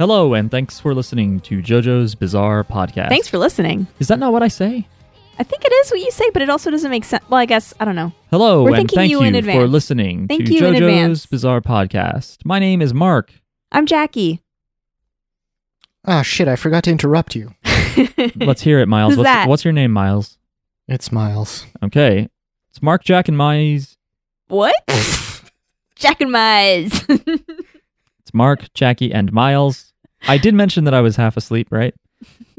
Hello, and thanks for listening to JoJo's Bizarre Podcast. Thanks for listening. Is that not what I say? I think it is what you say, but it also doesn't make sense. Well, I guess I don't know. Hello, We're and thanking thank you in for advance. listening Thank to you in JoJo's. Bizarre Podcast. My name is Mark. I'm Jackie. Ah, shit, I forgot to interrupt you. Let's hear it, Miles. Who's what's, that? what's your name, Miles? It's Miles. Okay. It's Mark, Jack, and Miles. what? Jack and Mize. It's Mark, Jackie, and Miles. I did mention that I was half asleep, right?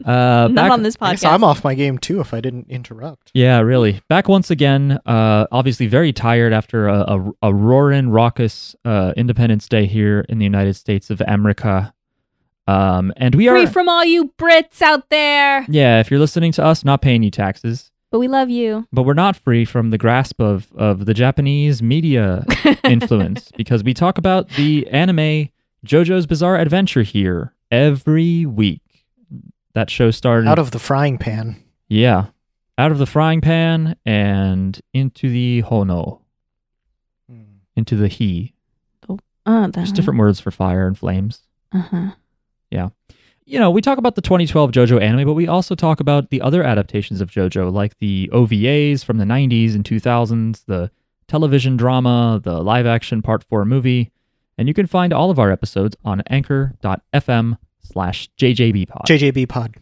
Uh, Not back- on this I guess podcast. I'm off my game too if I didn't interrupt. Yeah, really. Back once again. Uh, obviously very tired after a, a, a roaring, raucous uh, Independence Day here in the United States of America. Um, and we are. Free from all you Brits out there. yeah, if you're listening to us, not paying you taxes, But we love you. but we're not free from the grasp of of the Japanese media influence because we talk about the anime JoJo's Bizarre Adventure here every week. That show started Out of the frying pan. Yeah. Out of the frying pan and into the hono, into the he. Uh, the, Just different words for fire and flames. Uh-huh. Yeah. You know, we talk about the 2012 JoJo anime, but we also talk about the other adaptations of JoJo, like the OVAs from the 90s and 2000s, the television drama, the live action part 4 movie. And you can find all of our episodes on anchor.fm slash jjbpod. JJB Pod.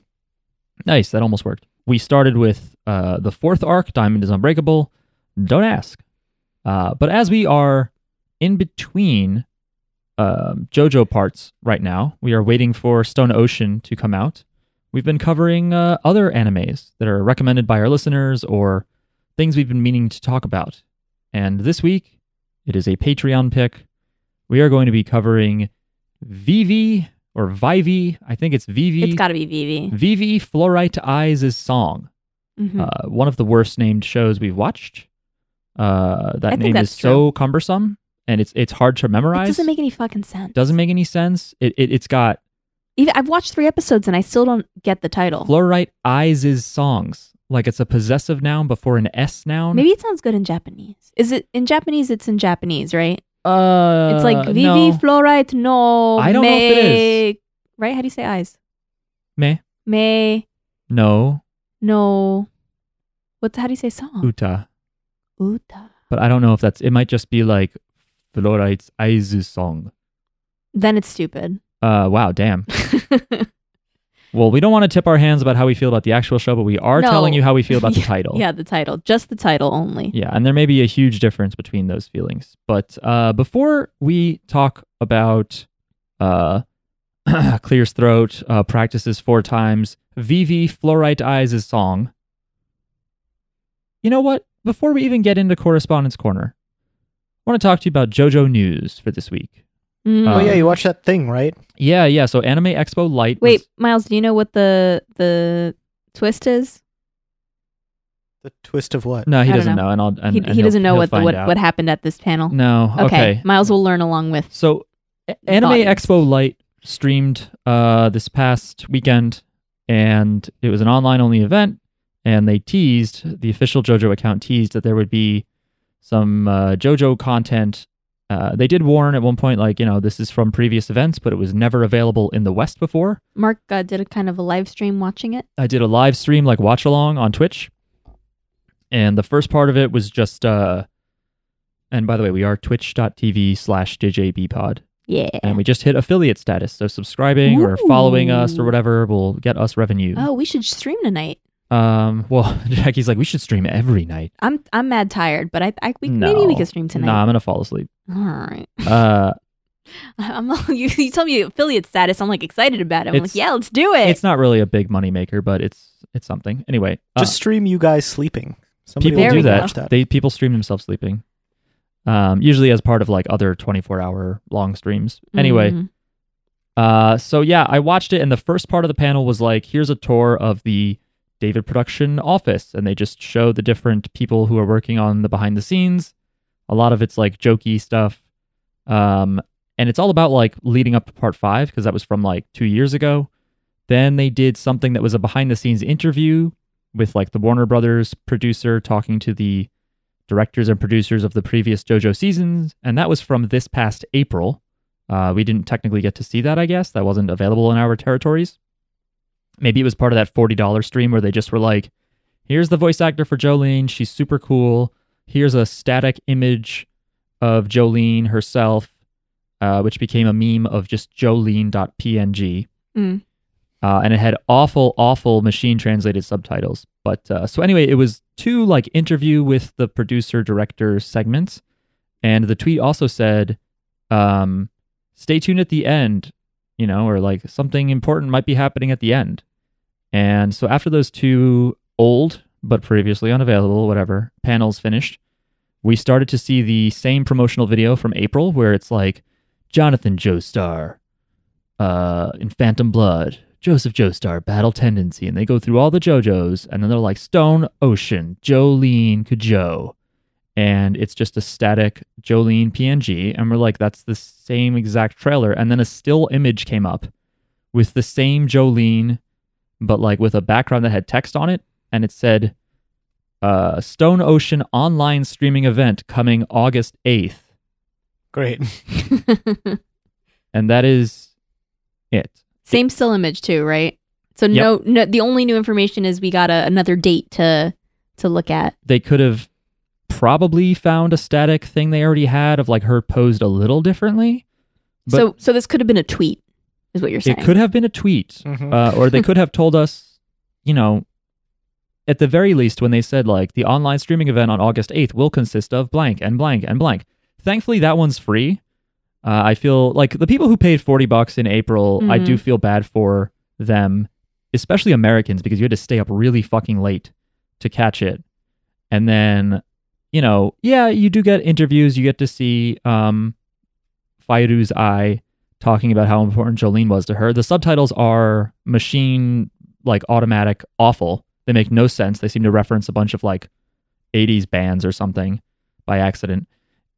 Nice, that almost worked. We started with uh, the fourth arc, Diamond is Unbreakable. Don't ask. Uh, but as we are in between um, JoJo parts right now, we are waiting for Stone Ocean to come out. We've been covering uh, other animes that are recommended by our listeners or things we've been meaning to talk about. And this week, it is a Patreon pick. We are going to be covering Vivi or Vivi. I think it's Vivi. It's got to be Vivi. Vivy Fluorite Eyes' song. Mhm. Uh, one of the worst named shows we've watched. Uh, that I name is that's so cumbersome and it's it's hard to memorize. it doesn't make any fucking sense. Doesn't make any sense. It, it it's got Even, I've watched three episodes and I still don't get the title. Fluorite Eyes' songs. Like it's a possessive noun before an S noun. Maybe it sounds good in Japanese. Is it in Japanese? It's in Japanese, right? Uh, It's like Vivi no. fluorite no. I don't know if it is. Right? How do you say eyes? Me Me no no. What? How do you say song? uta. Uta. But I don't know if that's. It might just be like Fluorite Eyes' song. Then it's stupid. Uh, wow, damn. Well, we don't want to tip our hands about how we feel about the actual show, but we are No. telling you how we feel about the title. yeah, the title. Just the title only. Yeah, and there may be a huge difference between those feelings. But uh, before we talk about uh, Clear's Throat, uh, practices four times, Vivy Fluorite Eyes' song, you know what? Before we even get into Correspondence Corner, I want to talk to you about JoJo News for this week. Mm. Oh yeah, you watched that thing, right? Yeah, yeah. So Anime Expo Lite. Wait, was- Miles, do you know what the the twist is? The twist of what? no, he I doesn't know. know, and I'll. And, he and he doesn't know what the, what out. what happened at this panel. No. Okay. Miles will learn along with. So, Anime audience. Expo Lite streamed uh, this past weekend, and it was an online only event. And they teased the official JoJo account teased that there would be some uh, JoJo content. Uh, they did warn at one point, like you know, this is from previous events, but it was never available in the West before. Mark uh, did a kind of a live stream watching it. I did a live stream, like watch along on Twitch, and the first part of it was just. Uh, and by the way, we are twitch.tv slash jjbpod. Yeah. and we just hit affiliate status. So subscribing or following us or whatever will get us revenue. Oh, we should stream tonight. Um, well, Jackie's like, we should stream every night. I'm I'm mad tired, but I, I we, no. maybe we could stream tonight. Nah, I'm gonna fall asleep. All right. Uh, I'm you, you tell me affiliate status. I'm like excited about it. I'm It's- like, yeah, let's do it. it's not really a big money maker, but it's it's something. Anyway, uh, Just stream you guys sleeping. Somebody people do that. that. They people stream themselves sleeping. Um, usually as part of like other 24 hour long streams. Anyway, Mhm. Uh, so yeah, I watched it, and the first part of the panel was like, here's a tour of the David production office, and they just show the different people who are working on the behind the scenes. A lot of it's like jokey stuff, um, and it's all about like leading up to part five because that was from like two years ago. Then they did something that was a behind the scenes interview with like the Warner Brothers producer talking to the directors and producers of the previous JoJo seasons, and that was from this past April. Uh, we didn't technically get to see that, I guess. That wasn't available in our territories. Maybe it was part of that $40 stream where they just were like, here's the voice actor for Jolyne. She's super cool. Here's a static image of Jolyne herself, uh, which became a meme of just Jolyne.png. Mm. Uh, and it had awful, awful machine translated subtitles. But uh, so anyway, it was two like interview with the producer director segments. And the tweet also said, um, stay tuned at the end, you know, or like something important might be happening at the end. And so after those two old but previously unavailable, whatever, panels finished, we started to see the same promotional video from April where it's like Jonathan Joestar uh, in Phantom Blood, Joseph Joestar, Battle Tendency, and they go through all the JoJo's, and then they're like Stone Ocean, Jolyne Cujoh, and it's just a static Jolyne PNG, and we're like, that's the same exact trailer, and then a still image came up with the same Jolyne, but like with a background that had text on it, and it said, uh, Stone Ocean online streaming event coming August eighth, Great. and that is it. Same still image too, right? So no, no. The only new information is we got a, another date to to look at. they could have probably found a static thing they already had of like her posed a little differently. But so so this could have been a tweet, is what you're saying. it could have been a tweet, Mhm. uh, or they could have told us, you know, at the very least, when they said like the online streaming event on August 8th will consist of blank and blank and blank. Thankfully, that one's free. Uh, I feel like the people who paid 40 bucks in April, I do feel bad for them, especially Americans, because you had to stay up really fucking late to catch it. And then, you know, yeah, you do get interviews. You get to see um, Fairouz Ai talking about how important Jolyne was to her. The subtitles are machine, like automatic, awful. They make no sense. They seem to reference a bunch of like 80s bands or something by accident.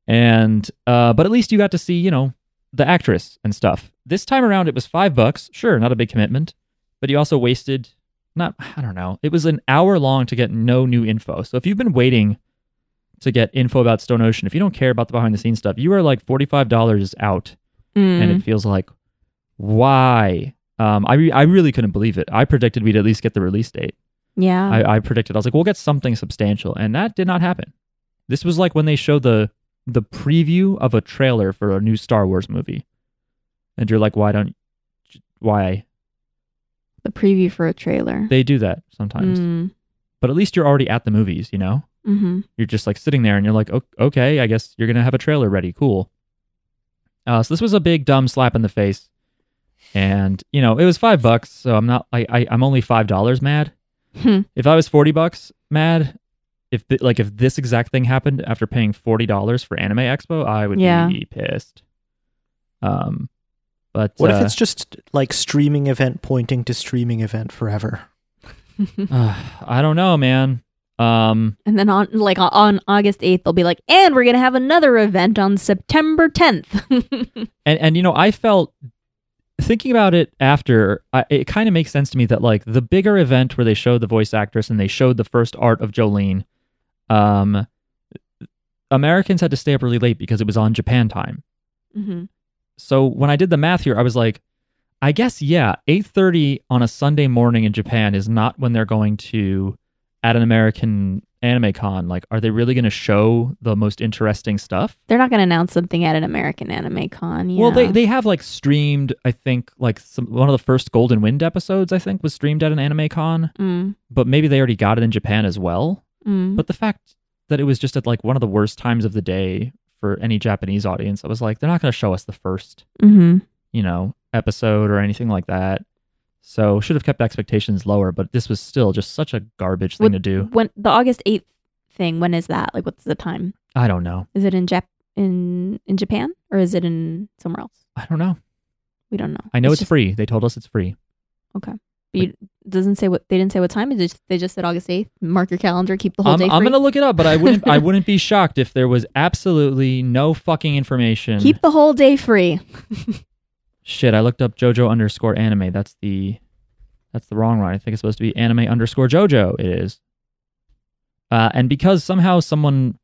And, uh, but at least you got to see, you know, the actress and stuff. This time around, it was five bucks. Sure, not a big commitment, but you also wasted, not, I don't know, it was an hour long to get no new info. So if you've been waiting to get info about Stone Ocean, if you don't care about the behind the scenes stuff, you are like $45 out Mm. and it feels like why? Um i re- i really couldn't believe it. I predicted we'd at least get the release date. Yeah. I, I predicted i was like we'll get something substantial. And that did not happen. This was like when they showed the the preview of a trailer for a new star wars movie. And you're like why don't why? The preview for a trailer. they do that sometimes. Mm. but at least you're already at the movies you know? Hmm you're just like sitting there and you're like okay i guess you're gonna have a trailer ready. Cool uh, so this was a big dumb slap in the face and you know it was five bucks so i'm not i, I i'm only five dollars mad Hmm. if i was 40 bucks mad if th- like if this exact thing happened after paying $40 for anime expo i would Yeah. be pissed um but What uh, if it's just like streaming event pointing to streaming event forever? uh, i don't know man um And then on like on- August 8th, they'll be like, and we're gonna have another event on September 10th. and and you know i felt thinking about it after I, it kind of makes sense to me that like the bigger event where they showed the voice actress and they showed the first art of jolyne um americans had to stay up really late because it was on japan time hmm so when i did the math here i was like i guess yeah 8.30 on a sunday morning in japan is not when they're going to at an american anime con like are they really going to show the most interesting stuff They're not gonna announce something at an American Anime Con. Yeah. Well, they they have like streamed. I think like some one of the first Golden Wind episodes. I think was streamed at an anime con, Mm, but maybe they already got it in Japan as well. mm. But the fact that it was just at like one of the worst times of the day for any Japanese audience, I was like, they're not going to show us the first, hmm you know, episode or anything like that. So should have kept expectations lower. But this was still just such a garbage thing What- to do. When the August 8th thing, when is that? Like, what's the time? I don't know. Is it in Jap in in Japan or is it in somewhere else? I don't know. We don't know. I know it's, just, free. They told us it's free. You, doesn't say what they didn't say what time. It just they just said August 8th. Mark your calendar. Keep the whole I'm, day. Free. I'm gonna look it up, but I wouldn't. I wouldn't be shocked if there was absolutely no fucking information. keep the whole day free. Shit, I looked up JoJo underscore anime. That's the that's the wrong one. I think it's supposed to be anime underscore JoJo. It is. Uh, and because somehow someone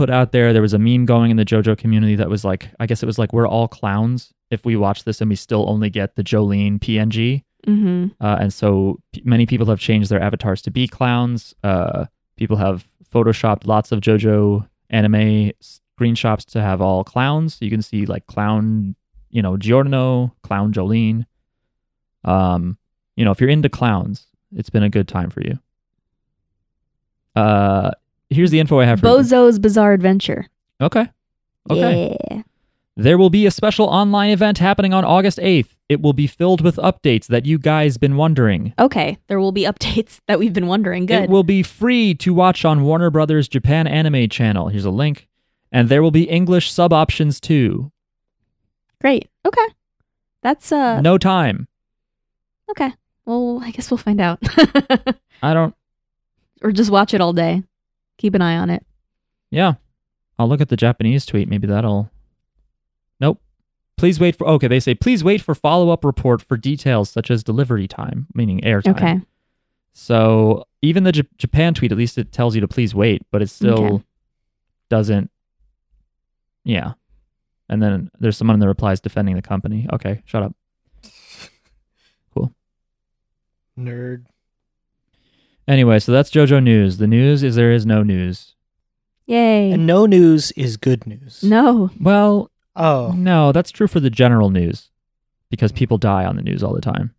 put out there. There was a meme going in the JoJo community that was like, I guess it was like, we're all clowns if we watch this and we still only get the Jolyne PNG. Mm-hmm. Uh, and so p- many people have changed their avatars to be clowns. Uh, people have photoshopped lots of JoJo anime screenshots to have all clowns. You can see like clown, you know, Giorno, clown Jolyne. Um, you know, if you're into clowns, it's been a good time for you. Uh, here's the info I have for you. Bozo's Bizarre Adventure. Okay. Okay. Yeah. There will be a special online event happening on August 8th. It will be filled with updates that you guys been wondering. Okay. There will be updates that we've been wondering. Good. It will be free to watch on Warner Brothers Japan Anime channel. Here's a link. And there will be English sub options too. Great. Okay. That's uh no time. okay. Well, I guess we'll find out. I don't or just watch it all day. Keep an eye on it. yeah. I'll look at the Japanese tweet. Maybe that'll Nope. Please wait for okay, they say please wait for follow-up report for details such as delivery time, meaning air time. Okay. So even the J- Japan tweet, at least it tells you to please wait, but it still Okay. doesn't. Yeah. And then there's someone in the replies defending the company. Okay, shut up. Cool. Nerd. Anyway, so that's JoJo news. The news is there is no news. Yay. And no news is good news. no. Well, Oh. no, that's true for the general news because people die on the news all the time.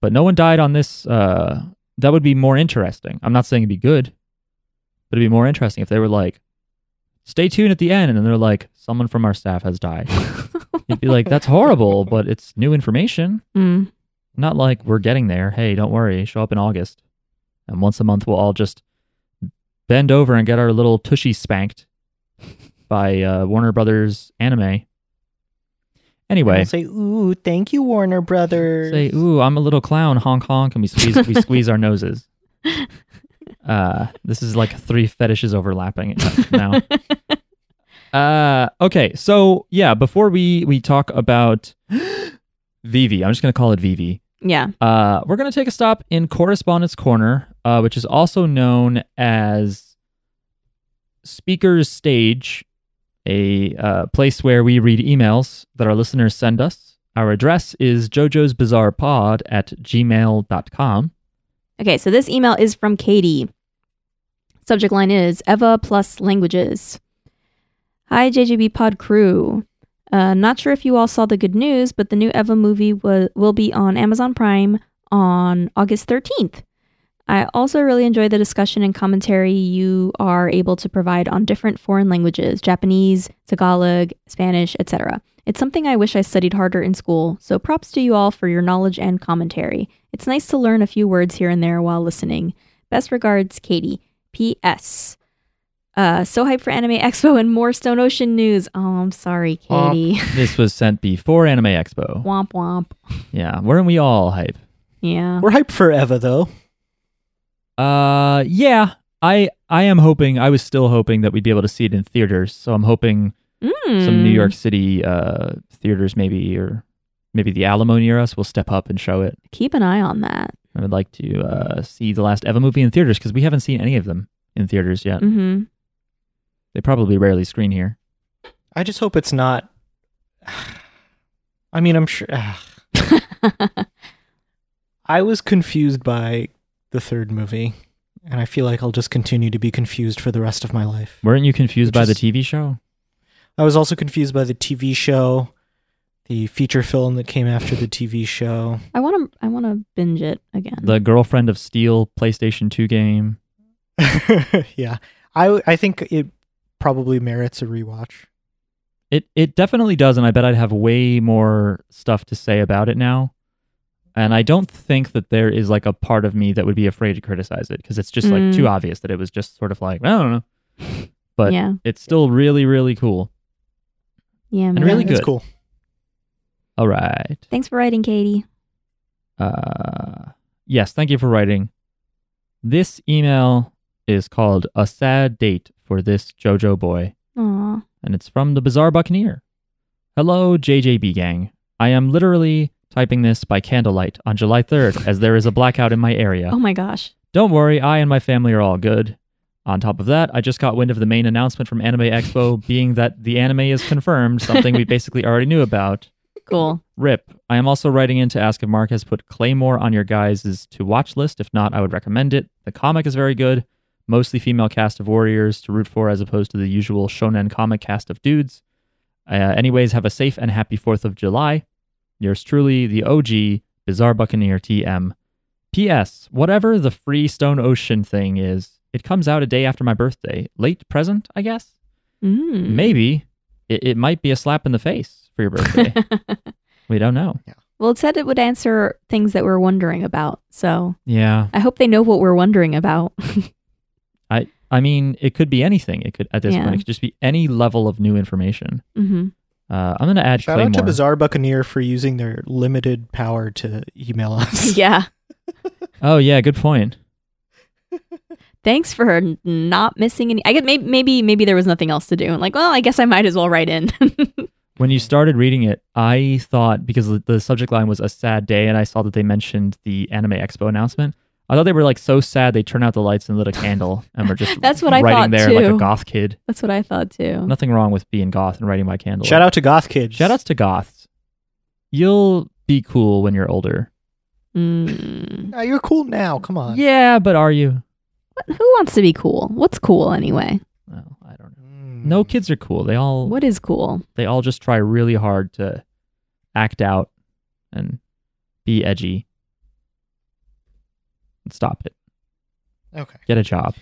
But no one died on this. Uh, that would be more interesting. I'm not saying it'd be good, but it'd be more interesting if they were like, stay tuned at the end, and then they're like, someone from our staff has died. You'd be like, that's horrible, but it's new information. Mm. Not like we're getting there. Hey, don't worry, show up in August. And once a month, we'll all just bend over and get our little tushy spanked by uh, Warner Brothers Anime. Anyway, say, ooh, thank you, Warner Brothers. say, "Ooh, I'm a little clown, honk honk," and we squeeze we squeeze our noses. Uh, this is like three fetishes overlapping now. Uh, okay, so yeah, before we we talk about Vivi, I'm just gonna call it Vivi. Yeah. Uh, we're going to take a stop in Correspondence Corner, uh, which is also known as Speaker's Stage, a uh, place where we read emails that our listeners send us. Our address is jojo's bizarre pod at gmail.com. Okay, so this email is from Katie. Subject line is Eva plus languages. Hi, JJB Pod crew. Uh, not sure if you all saw the good news, but the new Eva movie will be on Amazon Prime on August 13th. I also really enjoy the discussion and commentary you are able to provide on different foreign languages Japanese, Tagalog, Spanish, etc. It's something I wish I studied harder in school, so props to you all for your knowledge and commentary. It's nice to learn a few words here and there while listening. Best regards, Katie. P.S. Uh, so hyped for Anime Expo and more Stone Ocean news. Oh, I'm sorry, Womp. Katie. This was sent before Anime Expo. womp womp. Yeah, weren't we all hype? Yeah. We're hyped for Eva, though. Uh, yeah, I I am hoping. I was still hoping that we'd be able to see it in theaters. So I'm hoping some New Mm. York City uh, theaters, maybe, or maybe the Alamo near us, will step up and show it. Keep an eye on that. I would like to uh, see the last Eva movie in theaters because we haven't seen any of them in theaters yet. hmm They probably rarely screen here. I just hope it's not. I mean, I'm sure. I was confused by the third movie, and I feel like I'll just continue to be confused for the rest of my life. Weren't you confused Which by the TV show? I was also confused by the TV show, the feature film that came after the TV show. I want to. I want to binge it again. The Girlfriend of Steel PlayStation 2 game. yeah, I I think it probably merits a rewatch. It it definitely does, and I bet I'd have way more stuff to say about it now. And I don't think that there is like a part of me that would be afraid to criticize it because it's just like Mm. too obvious that it was just sort of like I don't know. But yeah. it's still really really cool. Yeah. Man. and really Yeah, it's good. cool. All right. Thanks for writing, Katie. Uh, yes, thank you for writing. This email is called A Sad Date for This JoJo Boy, Aw. and it's from the Bizarre Buccaneer. Hello, JJB Gang. I am literally typing this by candlelight on July 3rd as there is a blackout in my area. Oh my gosh. Don't worry, I and my family are all good. On top of that, I just got wind of the main announcement from Anime Expo being that the anime is confirmed, something we basically already knew about. Cool. Rip. I am also writing in to ask if Mark has put Claymore on your guys' to watch list. If not, I would recommend it. The comic is very good. Mostly female cast of warriors to root for as opposed to the usual shonen comic cast of dudes. Uh, anyways, have a safe and happy 4th of July. Yours truly, the OG, Bizarre Buccaneer TM. P.S. Whatever the free Stone Ocean thing is, it comes out a day after my birthday. Late present, I guess? Mm. Maybe. It, it might be a slap in the face for your birthday. we don't know. well, it said it would answer things that we're wondering about. So Yeah. I hope they know what we're wondering about. I I mean, it could be anything. It could at this Yeah. point it could just be any level of new information. hmm Uh, I'm gonna add Shout Claymore. out to Bizarre Buccaneer for using their limited power to email us. Yeah. Oh yeah, good point. Thanks for n- not missing any. I guess maybe maybe maybe there was nothing else to do. And like, well, I guess I might as well write in. When you started reading it, I thought because the- the subject line was a sad day, and I saw that they mentioned the Anime Expo announcement. I thought they were like so sad they turned out the lights and lit a candle, and were just That's what I writing thought, there like a goth kid. That's what I thought too. Nothing wrong with being goth and writing by candle. Shout out to Goth Kids. Shout outs to goths. You'll be cool when you're older. Mm. You're cool now. Come on. Yeah, but are you? What- Who wants to be cool? What's cool anyway? Well, I don't know. Mm. No kids are cool. They all What is cool? they all just try really hard to act out and be edgy. Stop it. Okay. Get a job.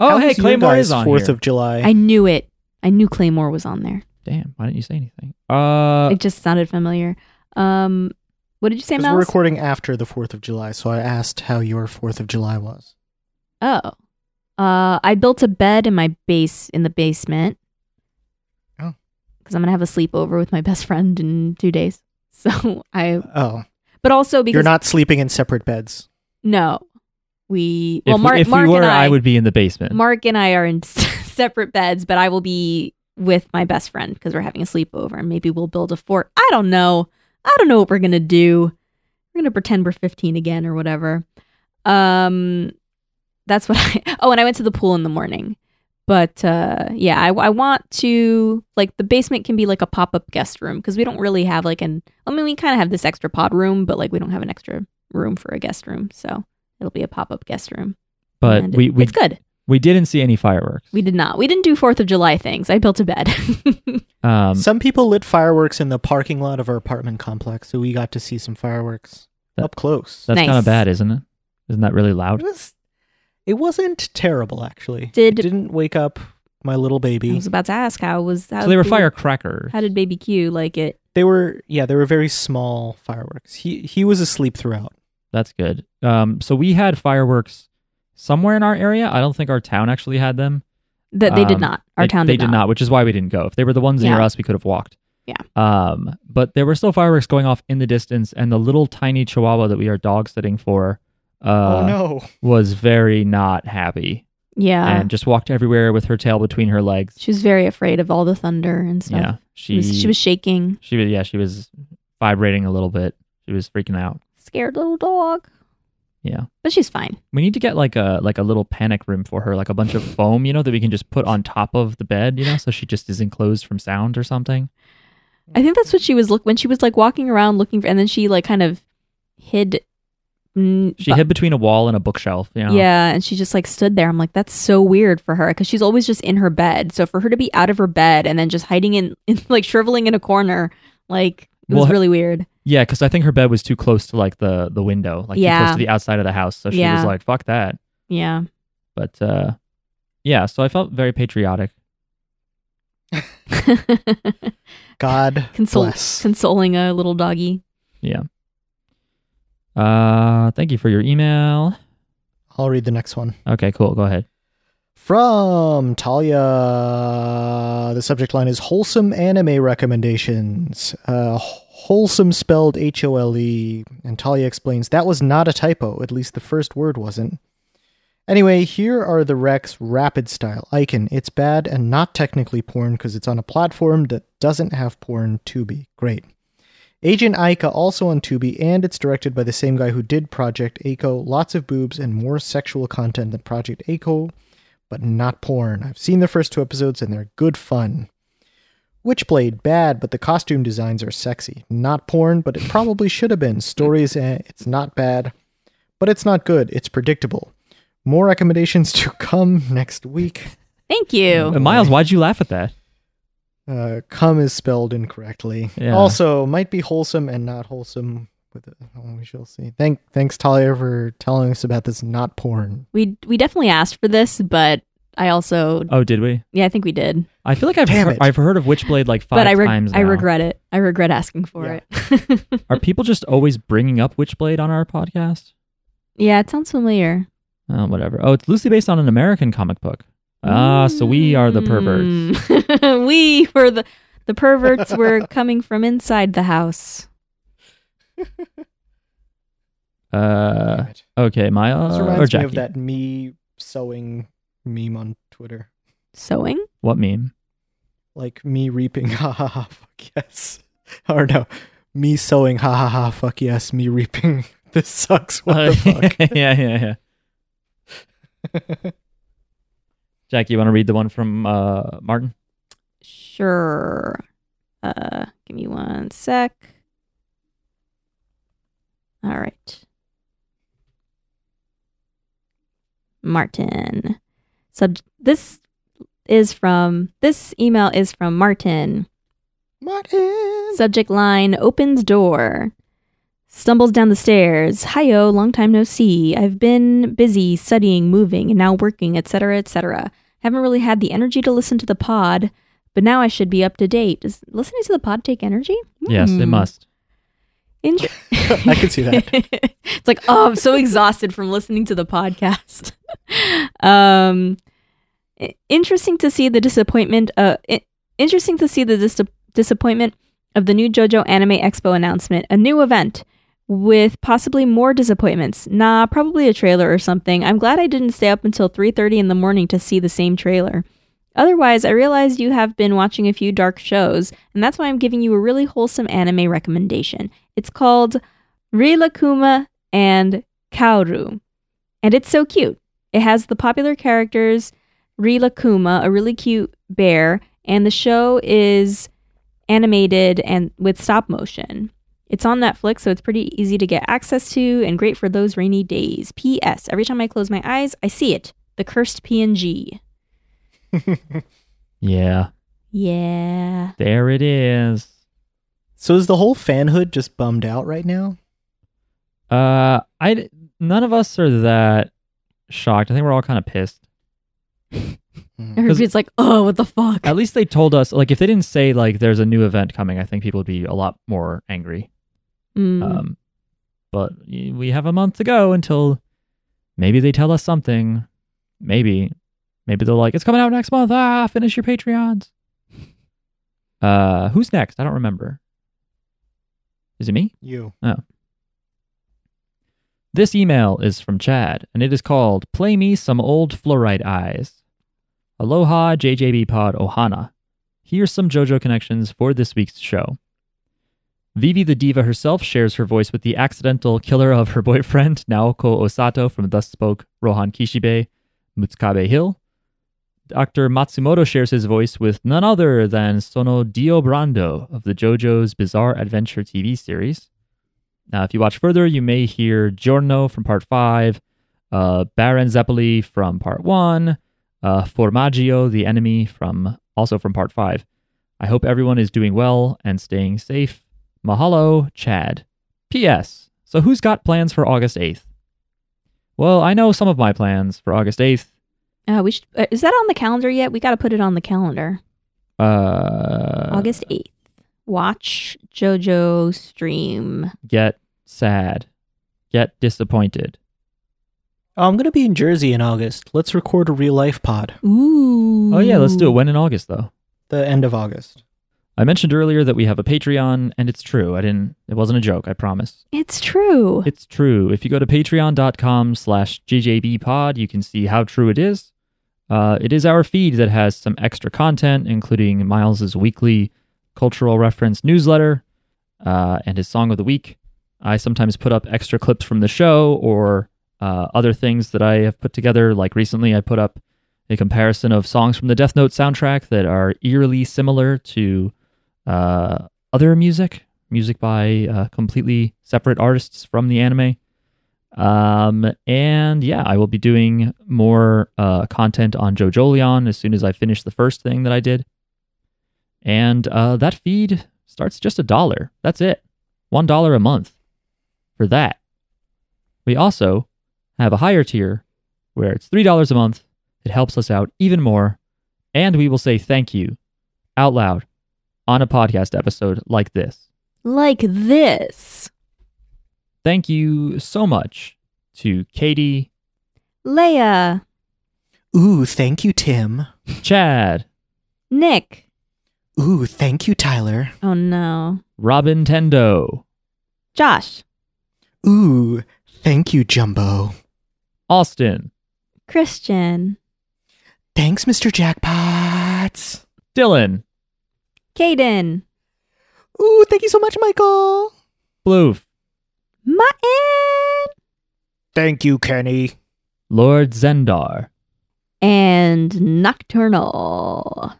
Oh, How hey, was your Claymore guys' is on Fourth here. of July. I knew it. I knew Claymore was on there. Damn, why didn't you say anything? Uh, it just sounded familiar. Um, what did you say, Because Mel? we're recording after the Fourth of July, so I asked how your Fourth of July was. Oh, uh, I built a bed in my base in the basement. Oh. because I'm gonna have a sleepover with my best friend in two days. So I, Oh, but also because you're not sleeping in separate beds. no, we if, well, Mark, if Mark we were, and I, I would be in the basement. Mark and I are in separate beds, but I will be with my best friend because we're having a sleepover, and maybe we'll build a fort. I don't know. I don't know what we're gonna do. We're gonna pretend we're 15 again or whatever. Um, that's what I. Oh, and I went to the pool in the morning. But uh, yeah, I, I want to like the basement can be like a pop up guest room because we don't really have like an. I mean, we kind of have this extra pod room, but like we don't have an extra room for a guest room, so it'll be a pop up guest room. but And we it- we, it's good. we didn't see any fireworks. We did not. We didn't do Fourth of July things. I built a bed. Um, some people lit fireworks in the parking lot of our apartment complex, so we got to see some fireworks That- up close. that's Nice. kind of bad, isn't it? Isn't that really loud? It was. It wasn't terrible, actually. Did- it didn't wake up my little baby. I was about to ask how was how So they were did- firecrackers. How did Baby Q like it? They were, yeah, they were very small fireworks. He he was asleep throughout. That's good. Um, so we had fireworks somewhere in our area. I don't think our town actually had them. That they did Um, not. Our they, town they did, not. which is why we didn't go. If they were the ones near us, we could have walked. Yeah. Um, but there were still fireworks going off in the distance, and the little tiny Chihuahua that we are dog sitting for, uh, oh no! was very not happy Yeah. and just walked everywhere with her tail between her legs. she was very afraid of all the thunder and stuff. Yeah, She was, she was shaking. she was yeah she was vibrating a little bit. She was freaking out. Scared little dog. Yeah. But she's fine. We need to get like a like a little panic room for her, like a bunch of foam, you know, that we can just put on top of the bed, you know, so she just is enclosed from sound or something. I think that's what she was look when she was like walking around looking for and then she like kind of hid mm, She bu- hid between a wall and a bookshelf, you know. Yeah, and she just like stood there. I'm like, that's so weird for her because she's always just in her bed. So for her to be out of her bed and then just hiding in, in like shriveling in a corner, like it was really weird. Yeah, because I think her bed was too close to like the the window, like too Yeah. close to the outside of the house. So she Yeah. was like, "Fuck that." Yeah. But uh, yeah, so I felt very patriotic. God Consol- bless. consoling a little doggy. Yeah. Uh, thank you for your email. I'll read the next one. Okay, cool. Go ahead. From Talia, the subject line is wholesome anime recommendations. Uh, wholesome spelled H O L E. And Talia explains that was not a typo, at least the first word wasn't. Anyway, here are the Rex Rapid Style Icon. It's bad and not technically porn because it's on a platform that doesn't have porn to be. Great. Agent Aika also on Tubi, and it's directed by the same guy who did Project A-ko. Lots of boobs and more sexual content than Project A-ko, but not porn. I've seen the first two episodes and they're good fun. Witchblade, bad, but the costume designs are sexy. Not porn, but it probably should have been. Stories, eh, it's not bad, but it's not good. It's predictable. More recommendations to come next week. Thank you. Uh, Miles, why'd you laugh at that? Uh, come is spelled incorrectly. Yeah. Also, might be wholesome and not wholesome. With it. Oh, we shall see. Thank, thanks Talia for telling us about this not porn. We we definitely asked for this, but I also Oh, did we? yeah, I think we did. I feel like I've Damn heard, it. I've heard of Witchblade like five but I reg- times. I regret it. I regret asking for Yeah. it. Are people just always bringing up Witchblade on our podcast? yeah, it sounds familiar. Oh, whatever. Oh, it's loosely based on an American comic book. Ah, so we are the perverts. Mm. we were the the perverts were coming from inside the house. Uh, Damn it. okay, Maya This or reminds me Jackie. of that me sewing meme on Twitter. Sewing? What meme? Like me reaping, ha ha ha, fuck yes. Or no, me sewing, ha ha ha, fuck yes. Me reaping, this sucks. What the fuck? yeah, yeah, yeah. Jackie, you want to read the one from uh, Martin? Sure. Uh, give me one sec. All right. Martin. Sub this is from this email is from Martin. Martin. Subject line opens door. Stumbles down the stairs. Hiyo, long time no see. I've been busy studying, moving, and now working, etc., etc. Haven't really had the energy to listen to the pod, but now I should be up to date. Does listening to the pod take energy? Yes, it Hmm. must. Inter- I can see that. it's like, oh, I'm so exhausted from listening to the podcast. um, interesting to see the disappointment. Uh, i- interesting to see the dis- disappointment of the new JoJo Anime Expo announcement, a new event with possibly more disappointments. Nah, probably a trailer or something. I'm glad I didn't stay up until 3:30 in the morning to see the same trailer. Otherwise, I realized you have been watching a few dark shows, and that's why I'm giving you a really wholesome anime recommendation. It's called Rilakuma and Kaoru. And it's so cute. It has the popular characters Rilakuma, a really cute bear, and the show is animated and with stop motion. It's on Netflix, so it's pretty easy to get access to and great for those rainy days. P.S. Every time I close my eyes, I see it. The cursed PNG. Yeah, Yeah. there it is. So is the whole fanhood just bummed out right now? Uh, I none of us are that shocked. I think we're all kind of pissed. Everybody's like, oh, what the fuck? At least they told us. Like, if they didn't say like there's a new event coming, I think people would be a lot more angry. Mm. Um, but we have a month to go until maybe they tell us something. Maybe, maybe they're like, it's coming out next month. Ah, finish your Patreons. Uh, who's next? I don't remember. Is it me? You. Oh. This email is from Chad, and it is called Play Me Some Old Fluorite Eyes. Aloha, JJB Pod Ohana. Here's some JoJo connections for this week's show. Vivi the diva herself shares her voice with the accidental killer of her boyfriend, Naoko Osato from Thus Spoke Rohan Kishibe, Mutsukabe Hill. Dr. Matsumoto shares his voice with none other than Sono Dio Brando of the JoJo's Bizarre Adventure TV series. Now, if you watch further, you may hear Giorno from part five, uh, Baron Zeppeli from part one, uh, Formaggio, the enemy from also from part five. I hope everyone is doing well and staying safe. Mahalo, Chad. P.S. So, who's got plans for August 8th? Well, I know some of my plans for August 8th. Uh, we should, uh, is that on the calendar yet? We got to put it on the calendar. Uh, August 8th. Watch JoJo stream. Get sad. Get disappointed. Oh, I'm gonna be in Jersey in August. Let's record a real life pod. Ooh. Oh, yeah, let's do it. When in August, though? The end of August. I mentioned earlier that we have a Patreon, and it's true. I didn't, it wasn't a joke, I promise. It's true. It's true. If you go to patreon.com slash jjbpod, you can see how true it is. Uh, it is our feed that has some extra content, including Miles's weekly cultural reference newsletter uh, and his song of the week. I sometimes put up extra clips from the show or uh, other things that I have put together. Like recently, I put up a comparison of songs from the Death Note soundtrack that are eerily similar to uh, other music, music by uh, completely separate artists from the anime. Um, and yeah, I will be doing more uh, content on JoJolion as soon as I finish the first thing that I did. And uh, that feed starts just a dollar. That's it. One dollar a month for that. We also have a higher tier where it's $3 a month. It helps us out even more. And we will say thank you out loud on a podcast episode like this. Like this. Thank you so much to Katie, Leia, Ooh, thank you, Tim. Chad, Nick. Ooh, thank you, Tyler. Oh no. Robin Tendo, Josh, Ooh, thank you, Jumbo. Austin, Christian, Thanks, Mr. Jackpots. Dylan, Caden, Ooh, thank you so much, Michael. Bloof, Martin, Thank you, Kenny. Lord Zendar. and Nocturnal.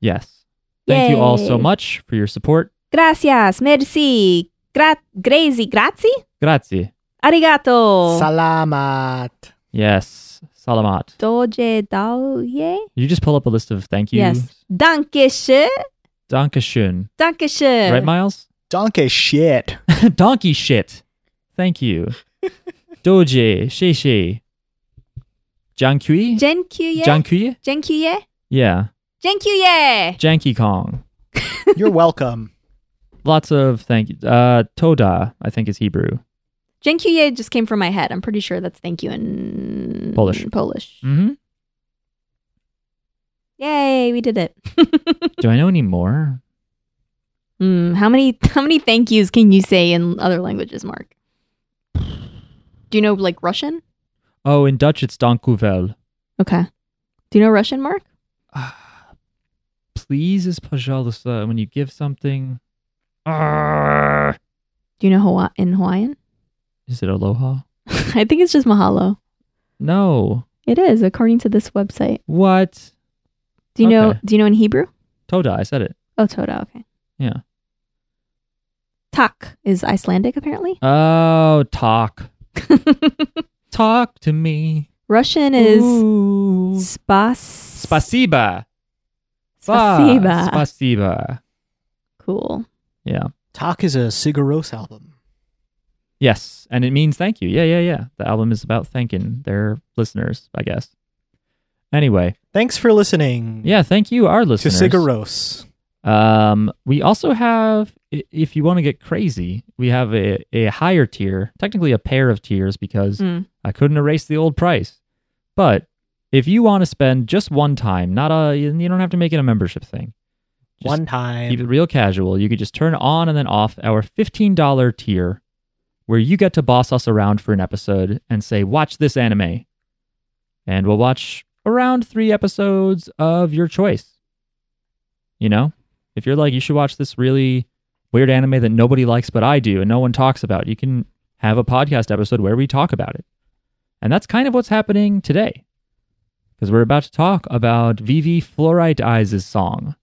Yes. Thank you all so much for your support. Gracias, merci, gra- grazie, grazie, Grazie. arigato, Salamat. Yes. Salamat. doje daoye, Did you just pull up a list of thank yous? yes, dankeschön, Dankeschön. dankeschön, Right, Miles? Donkey shit. Donkey shit. Thank you. Doje, Sheshe. Jankui? Jenkyu Jankui? Jenkyu Yeah. Jenkyu Janky Kong. You're welcome. Lots of thank you. Uh, Toda, I think is Hebrew. Jenkyu just came from my head. I'm pretty sure that's thank you in Polish. Polish. Mm-hmm. Yay, we did it. Do I know any more? Mm, how many how many thank yous can you say in other languages, Mark? Do you know like Russian? Oh, in Dutch it's dankuvel. Okay. Do you know Russian, Mark? Uh, please is pajalista uh, when you give something. Uh, Do you know Hawa- in Hawaiian? Is it aloha? I think it's just mahalo. No. It is, according to this website. What? Do you know Okay. do you know in Hebrew? Toda, I said it. Oh, Toda, okay. Yeah. Tak is Icelandic apparently. Oh, talk. Talk to me. Russian is Ooh. spas Spasiba. Spasiba. Spasiba. Ah, cool. Yeah. Talk is a Sigur Rós album. Yes. And it means thank you. Yeah, yeah, yeah. The album is about thanking their listeners, I guess. Anyway, Thanks for listening yeah, thank you, our listeners. Sigur Rós. Um, we also have, if you want to get crazy, we have a, a higher tier, technically a pair of tiers because Mm. I couldn't erase the old price. But if you want to spend just one time, not a, you don't have to make it a membership thing. Just One time. Keep it real casual. You could just turn on and then off our $15 tier where you get to boss us around for an episode and say, watch this anime. And we'll watch around three episodes of your choice. You know, if you're like, you should watch this really weird anime that nobody likes but I do and no one talks about, you can have a podcast episode where we talk about it. And that's kind of what's happening today. Because we're about to talk about Vivy Fluorite Eyes' song.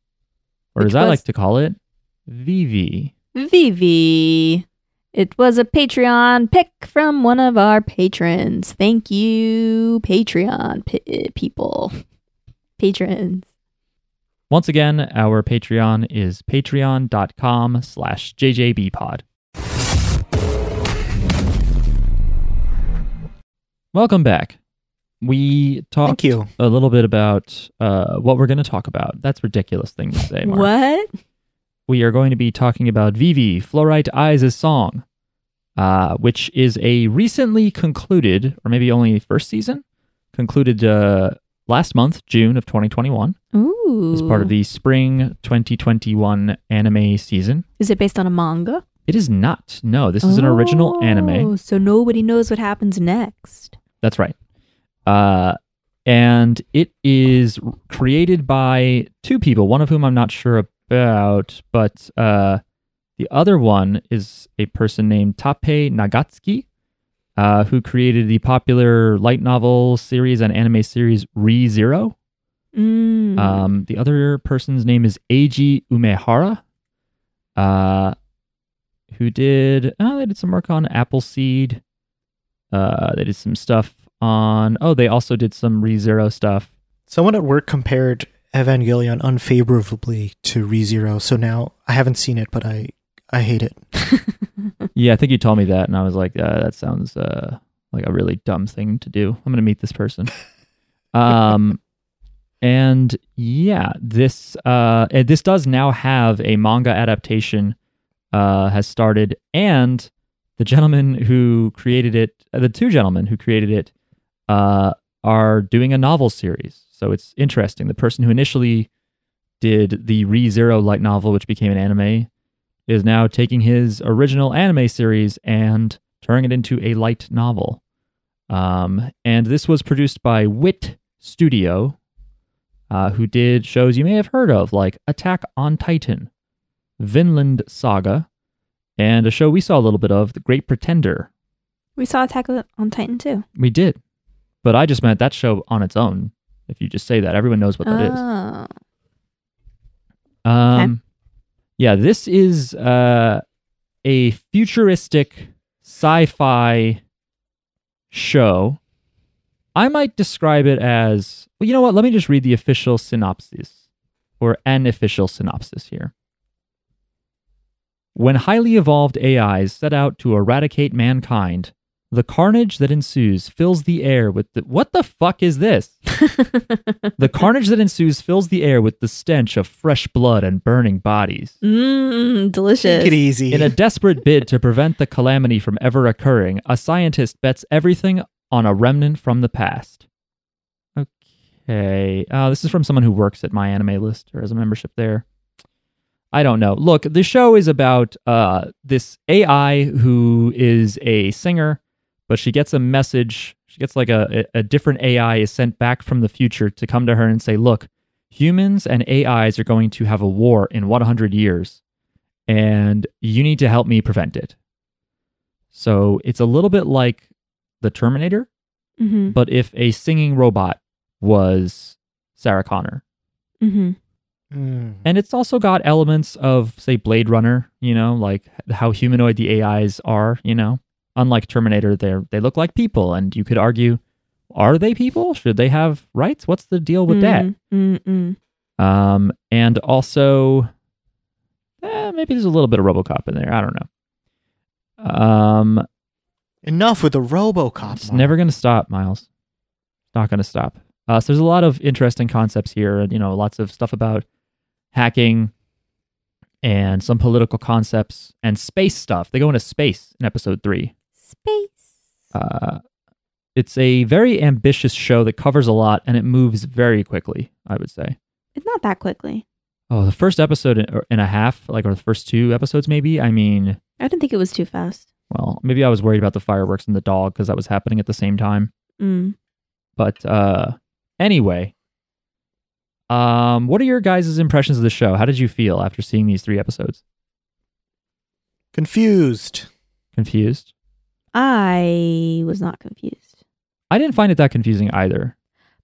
Or Which as I like to call it, Vivi. Vivi. It was a Patreon pick from one of our patrons. Thank you, Patreon p- people. Patrons. Once again, our Patreon is patreon.com slash jjbpod. Welcome back. We talked Thank you. a little bit about uh, what we're going to talk about. That's a ridiculous thing to say, Mark. What? We are going to be talking about Vivy Fluorite Eyes' song, uh, which is a recently concluded, or maybe only first season, concluded uh, last month, June of 2021, Ooh. as part of the spring 2021 anime season. Is it based on a manga? It is not. No, this is an original anime. Oh, So nobody knows what happens next. That's right. Uh, and it is created by two people, one of whom I'm not sure about, but uh, the other one is a person named Tappei Nagatsuki. uh, who created the popular light novel series and anime series Re Zero. Mm. Um, the other person's name is Eiji Umehara, uh, who did oh, they did some work on Appleseed. Uh, they did some stuff on oh, they also did some ReZero stuff. Someone at work compared Evangelion unfavorably to ReZero, so now I haven't seen it, but I I hate it. Yeah, I think you told me that, and I was like, uh, that sounds uh, like a really dumb thing to do. I'm gonna meet this person. um, and yeah, this uh, this does now have a manga adaptation uh, has started, and the gentleman who created it, uh, the two gentlemen who created it, uh, are doing a novel series. So it's interesting. The person who initially did the Re Zero light novel, which became an anime, is now taking his original anime series and turning it into a light novel. Um, and this was produced by Wit Studio, uh, who did shows you may have heard of, like Attack on Titan, Vinland Saga, and a show we saw a little bit of, The Great Pretender. we saw Attack on Titan too. We did, but I just meant that show on its own. If you just say that, everyone knows what that is. Oh. Um, yeah, this is uh, a futuristic sci-fi show. I might describe it as well. You know what? Let me just read the official synopsis, or an official synopsis here. When highly evolved AIs set out to eradicate mankind, the carnage that ensues fills the air with the what the fuck is this? The carnage that ensues fills the air with the stench of fresh blood and burning bodies. Mmm, delicious. Take it easy. In a desperate bid to prevent the calamity from ever occurring, a scientist bets everything on a remnant from the past. Okay. Uh, this is from someone who works at My Anime List or has a membership there. I don't know. Look, the show is about uh, this AI who is a singer, but she gets a message. She gets like a, a a different AI is sent back from the future to come to her and say, look, humans and AIs are going to have a war in 100 years and you need to help me prevent it. So it's a little bit like the Terminator, Mm-hmm. but if a singing robot was Sarah Connor. Mm-hmm. Mm. And it's also got elements of, say, Blade Runner, you know, like how humanoid the AIs are, you know. Unlike Terminator, they they look like people, and you could argue, are they people? Should they have rights? What's the deal with that? Mm-mm. Um, and also, eh, maybe there's a little bit of RoboCop in there. I don't know. Um, Enough with the RoboCop. it's Mark. never going to stop, Miles. It's not going to stop. Uh, so there's a lot of interesting concepts here, and you know, lots of stuff about hacking and some political concepts and space stuff. They go into space in episode three. Space. Uh, it's a very ambitious show that covers a lot and it moves very quickly. I would say. It's not that quickly. Oh, the first episode and- and a half, like or the first two episodes, maybe. I mean, I didn't think it was too fast. well, maybe I was worried about the fireworks and the dog because that was happening at the same time. Mm. But uh anyway, um, what are your guys' impressions of the show? How did you feel after seeing these three episodes? Confused. Confused? I was not confused. I didn't find it that confusing either.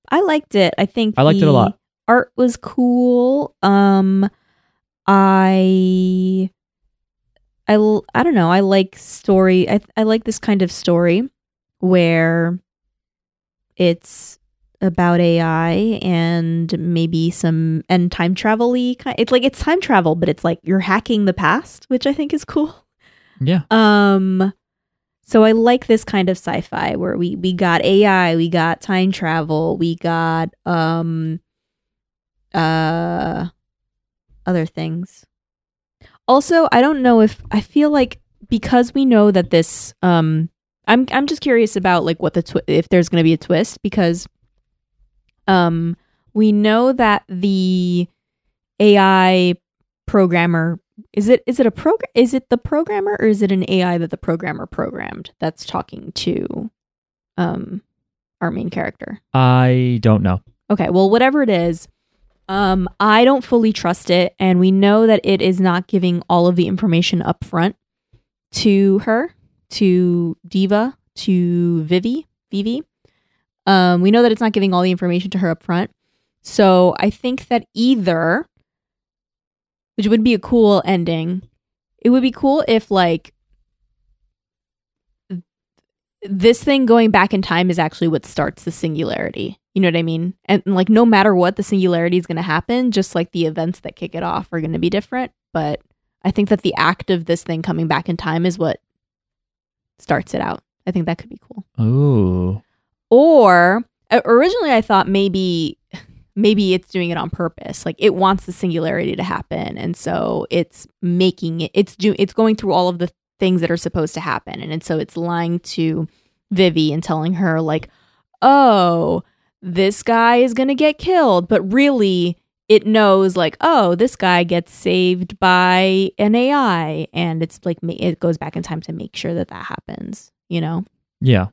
I liked it. I think I liked it a lot. Art was cool. Um, I, I, I don't know. I like story. I I like this kind of story where it's about AI and maybe some and time travel y kind. It's like it's time travel, but it's like you're hacking the past, which I think is cool. Yeah. Um so I like this kind of sci-fi where we we got AI, we got time travel, we got um uh other things. Also, I don't know if I feel like because we know that this um I'm I'm just curious about like what the twi- if there's going to be a twist because um we know that the AI programmer is it is it a program is it the programmer or is it an AI that the programmer programmed that's talking to um our main character? I don't know. Okay, well whatever it is, um I don't fully trust it and we know that it is not giving all of the information up front to her, to Diva, to Vivy. Vivy. Um, we know that it's not giving all the information to her up front. So I think that either, which would be a cool ending, it would be cool if like this thing going back in time is actually what starts the singularity. You know what I mean? And like no matter what the singularity is going to happen, just like the events that kick it off are going to be different, but I think that the act of this thing coming back in time is what starts it out. I think that could be cool. Ooh. Or originally I thought maybe maybe it's doing it on purpose. Like it wants the singularity to happen and so it's making it it's do it's going through all of the things that are supposed to happen and, and so it's lying to Vivy and telling her like, "Oh, this guy is going to get killed." But really it knows like, "Oh, this guy gets saved by an AI." And it's like it goes back in time to make sure that that happens, you know? Yeah.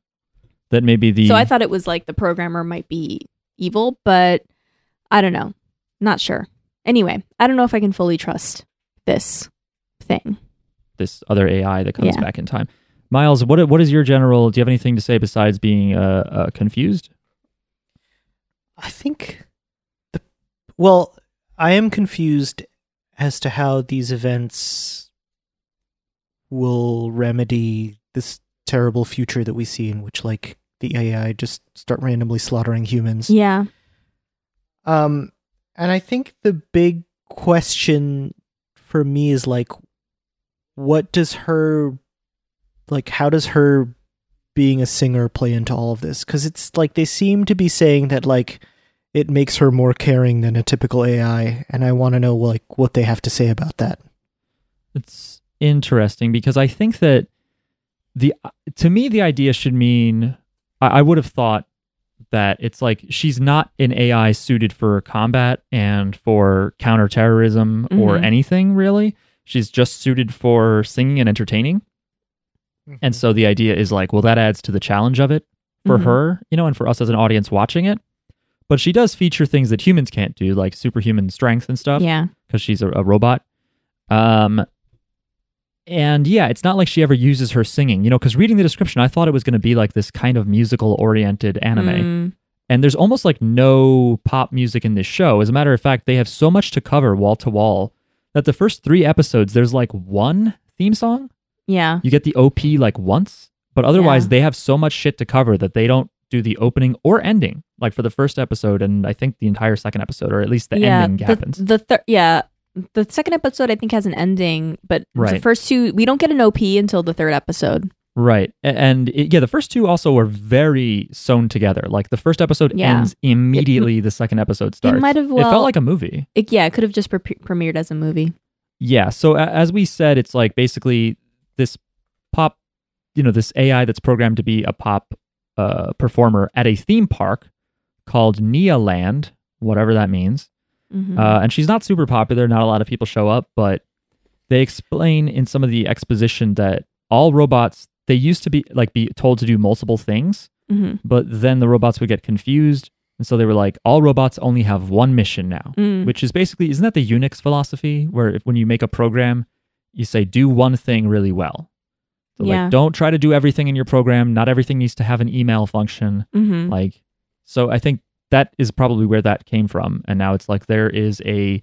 That maybe the So I thought it was like the programmer might be evil, but I don't know. Not sure. Anyway, I don't know if I can fully trust this thing. this other AI that comes Yeah. back in time. Miles, what what is your general? Do you have anything to say besides being uh, uh, confused? I think the well, I am confused as to how these events will remedy this terrible future that we see in which like the AI just start randomly slaughtering humans. Yeah. Um and I think the big question for me is like what does her like how does her being a singer play into all of this cuz it's like they seem to be saying that like it makes her more caring than a typical AI and I want to know like what they have to say about that. It's interesting because I think that the to me the idea should mean I, I would have thought that it's like she's not an AI suited for combat and for counterterrorism or Mhm. anything really. She's just suited for singing and entertaining. And so the idea is like, well, that adds to the challenge of it for Mhm. her, you know, and for us as an audience watching it. But she does feature things that humans can't do, like superhuman strength and stuff, Yeah. because she's a, a robot. Um, and yeah, it's not like she ever uses her singing, you know, because reading the description, I thought it was going to be like this kind of musical oriented anime. Mm, And there's almost like no pop music in this show. As a matter of fact, they have so much to cover wall to wall that the first three episodes, there's like one theme song yeah. you get the OP like once, but otherwise Yeah. they have so much shit to cover that they don't do the opening or ending. Like for the first episode and I think the entire second episode, or at least the yeah. ending the, happens. The thir- yeah. The second episode I think has an ending, but the first two we don't get an OP until the third episode. right. And it, yeah, the first two also were very sewn together. Like the first episode Yeah. ends immediately, the second episode starts. It might have it felt like a movie. It, yeah, it could have just pre- premiered as a movie. Yeah. So a- as we said, it's like basically this pop, you know, this AI that's programmed to be a pop uh, performer at a theme park called Nia Land, whatever that means. Mhm. Uh, and she's not super popular. Not a lot of people show up, but they explain in some of the exposition that all robots they used to be like be told to do multiple things, Mhm. but then the robots would get confused, and so they were like, all robots only have one mission now, Mm. which is basically isn't that the Unix philosophy where if, when you make a program, you say do one thing really well. So Yeah. like don't try to do everything in your program. Not everything needs to have an email function. Mhm. Like, so I think that is probably where that came from. And now it's like there is a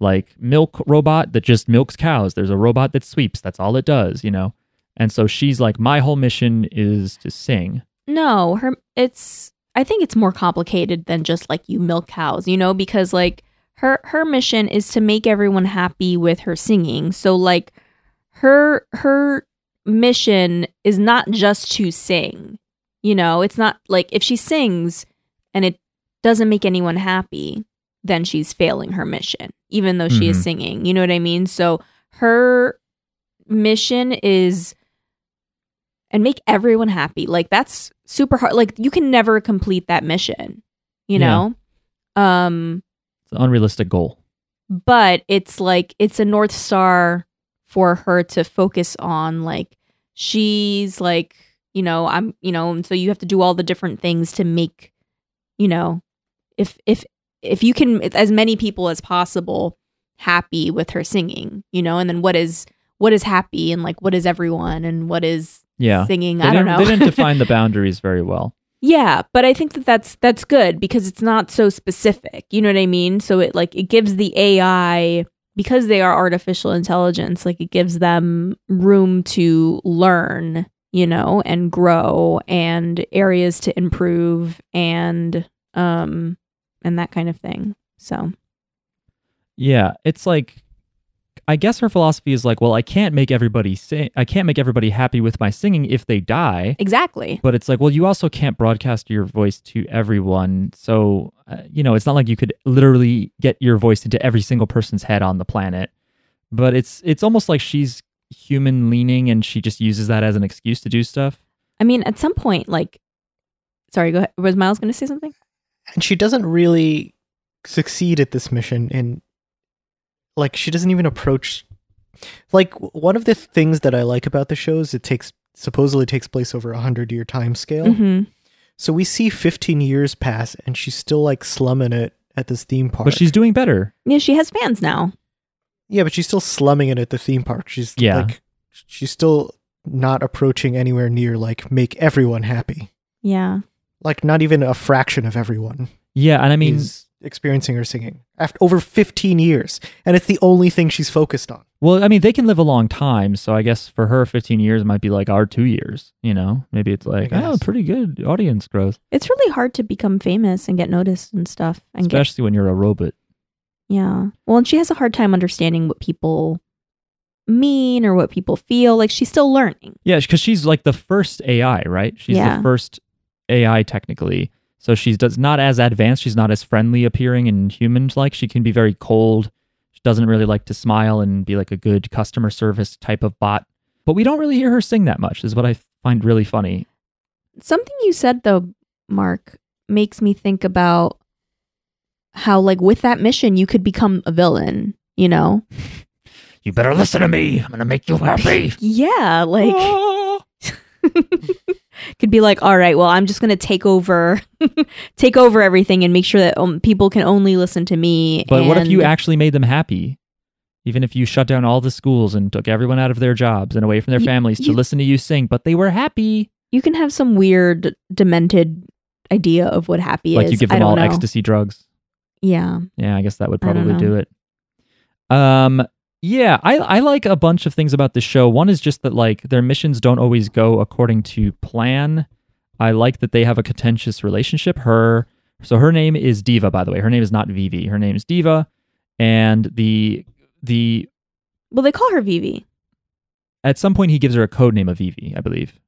like milk robot that just milks cows. There's a robot that sweeps. That's all it does, you know? And so she's like, my whole mission is to sing. No, her it's I think it's more complicated than just like you milk cows, you know, because like her her mission is to make everyone happy with her singing. So like her her mission is not just to sing. You know, it's not like if she sings and it doesn't make anyone happy, then she's failing her mission, even though she Mhm. is singing. You know what I mean? So her mission is and make everyone happy. Like that's super hard. Like you can never complete that mission, you Yeah. know? Um It's an unrealistic goal. but it's like it's a north star for her to focus on like she's like you know i'm you know and so you have to do all the different things to make you know if if if you can as many people as possible happy with her singing you know and then what is what is happy and like what is everyone and what is Yeah. singing. They I don't know. they didn't define the boundaries very well. Yeah, but I think that that's that's good because it's not so specific. You know what I mean? So it like it gives the AI because they are artificial intelligence, like it gives them room to learn, you know, and grow and areas to improve and um and that kind of thing. So, Yeah, it's like I guess her philosophy is like, well, I can't make everybody sing. I can't make everybody happy with my singing if they die. exactly. But it's like, well, you also can't broadcast your voice to everyone. So, uh, you know, it's not like you could literally get your voice into every single person's head on the planet. But it's it's almost like she's human leaning and she just uses that as an excuse to do stuff. I mean, at some point like Sorry, go ahead. Was Miles going to say something? And she doesn't really succeed at this mission and like she doesn't even approach like one of the things that i like about the show is it takes supposedly takes place over a hundred year time scale Mhm. so we see 15 years pass and she's still like slumming it at this theme park But she's doing better. Yeah, she has fans now. yeah but she's still slumming it at the theme park she's Yeah. like she's still not approaching anywhere near like make everyone happy Yeah. Like not even a fraction of everyone Yeah, and I mean, is experiencing her singing after over 15 years and it's the only thing she's focused on well, I mean, they can live a long time. So I guess for her, 15 years might be like our two years. You know, maybe it's like, I oh, guess. pretty good audience growth, It's really hard to become famous and get noticed and stuff. And get, especially when you're a robot. yeah. Well, and she has a hard time understanding what people mean or what people feel. Like she's still learning. Yeah, because she's like the first AI, right? She's Yeah. the first AI technically. So she's does not as advanced. She's not as friendly appearing and humans like. She can be very cold. She doesn't really like to smile and be like a good customer service type of bot. But we don't really hear her sing that much. Is what I find really funny. Something you said though, Mark, makes me think about how like with that mission you could become a villain, you know? You better listen to me. I'm gonna make you happy. Yeah, like Ah. could be like, all right, well, I'm just gonna take over, take over everything, and make sure that um, people can only listen to me. But what if you actually made them happy? Even if you shut down all the schools and took everyone out of their jobs and away from their You- families to you- listen to you sing, but they were happy. you can have some weird, demented idea of what happy like is. Like you give them all know. ecstasy drugs. Yeah, Yeah, I guess that would probably do it. Um, yeah, I I like a bunch of things about the show. One is just that like their missions don't always go according to plan. I like that they have a contentious relationship. Her so her name is Diva, by the way. Her name is not Vivy. Her name is Diva, and the the well, they call her Vivy, at some point he gives her a code name of Vivy, I believe.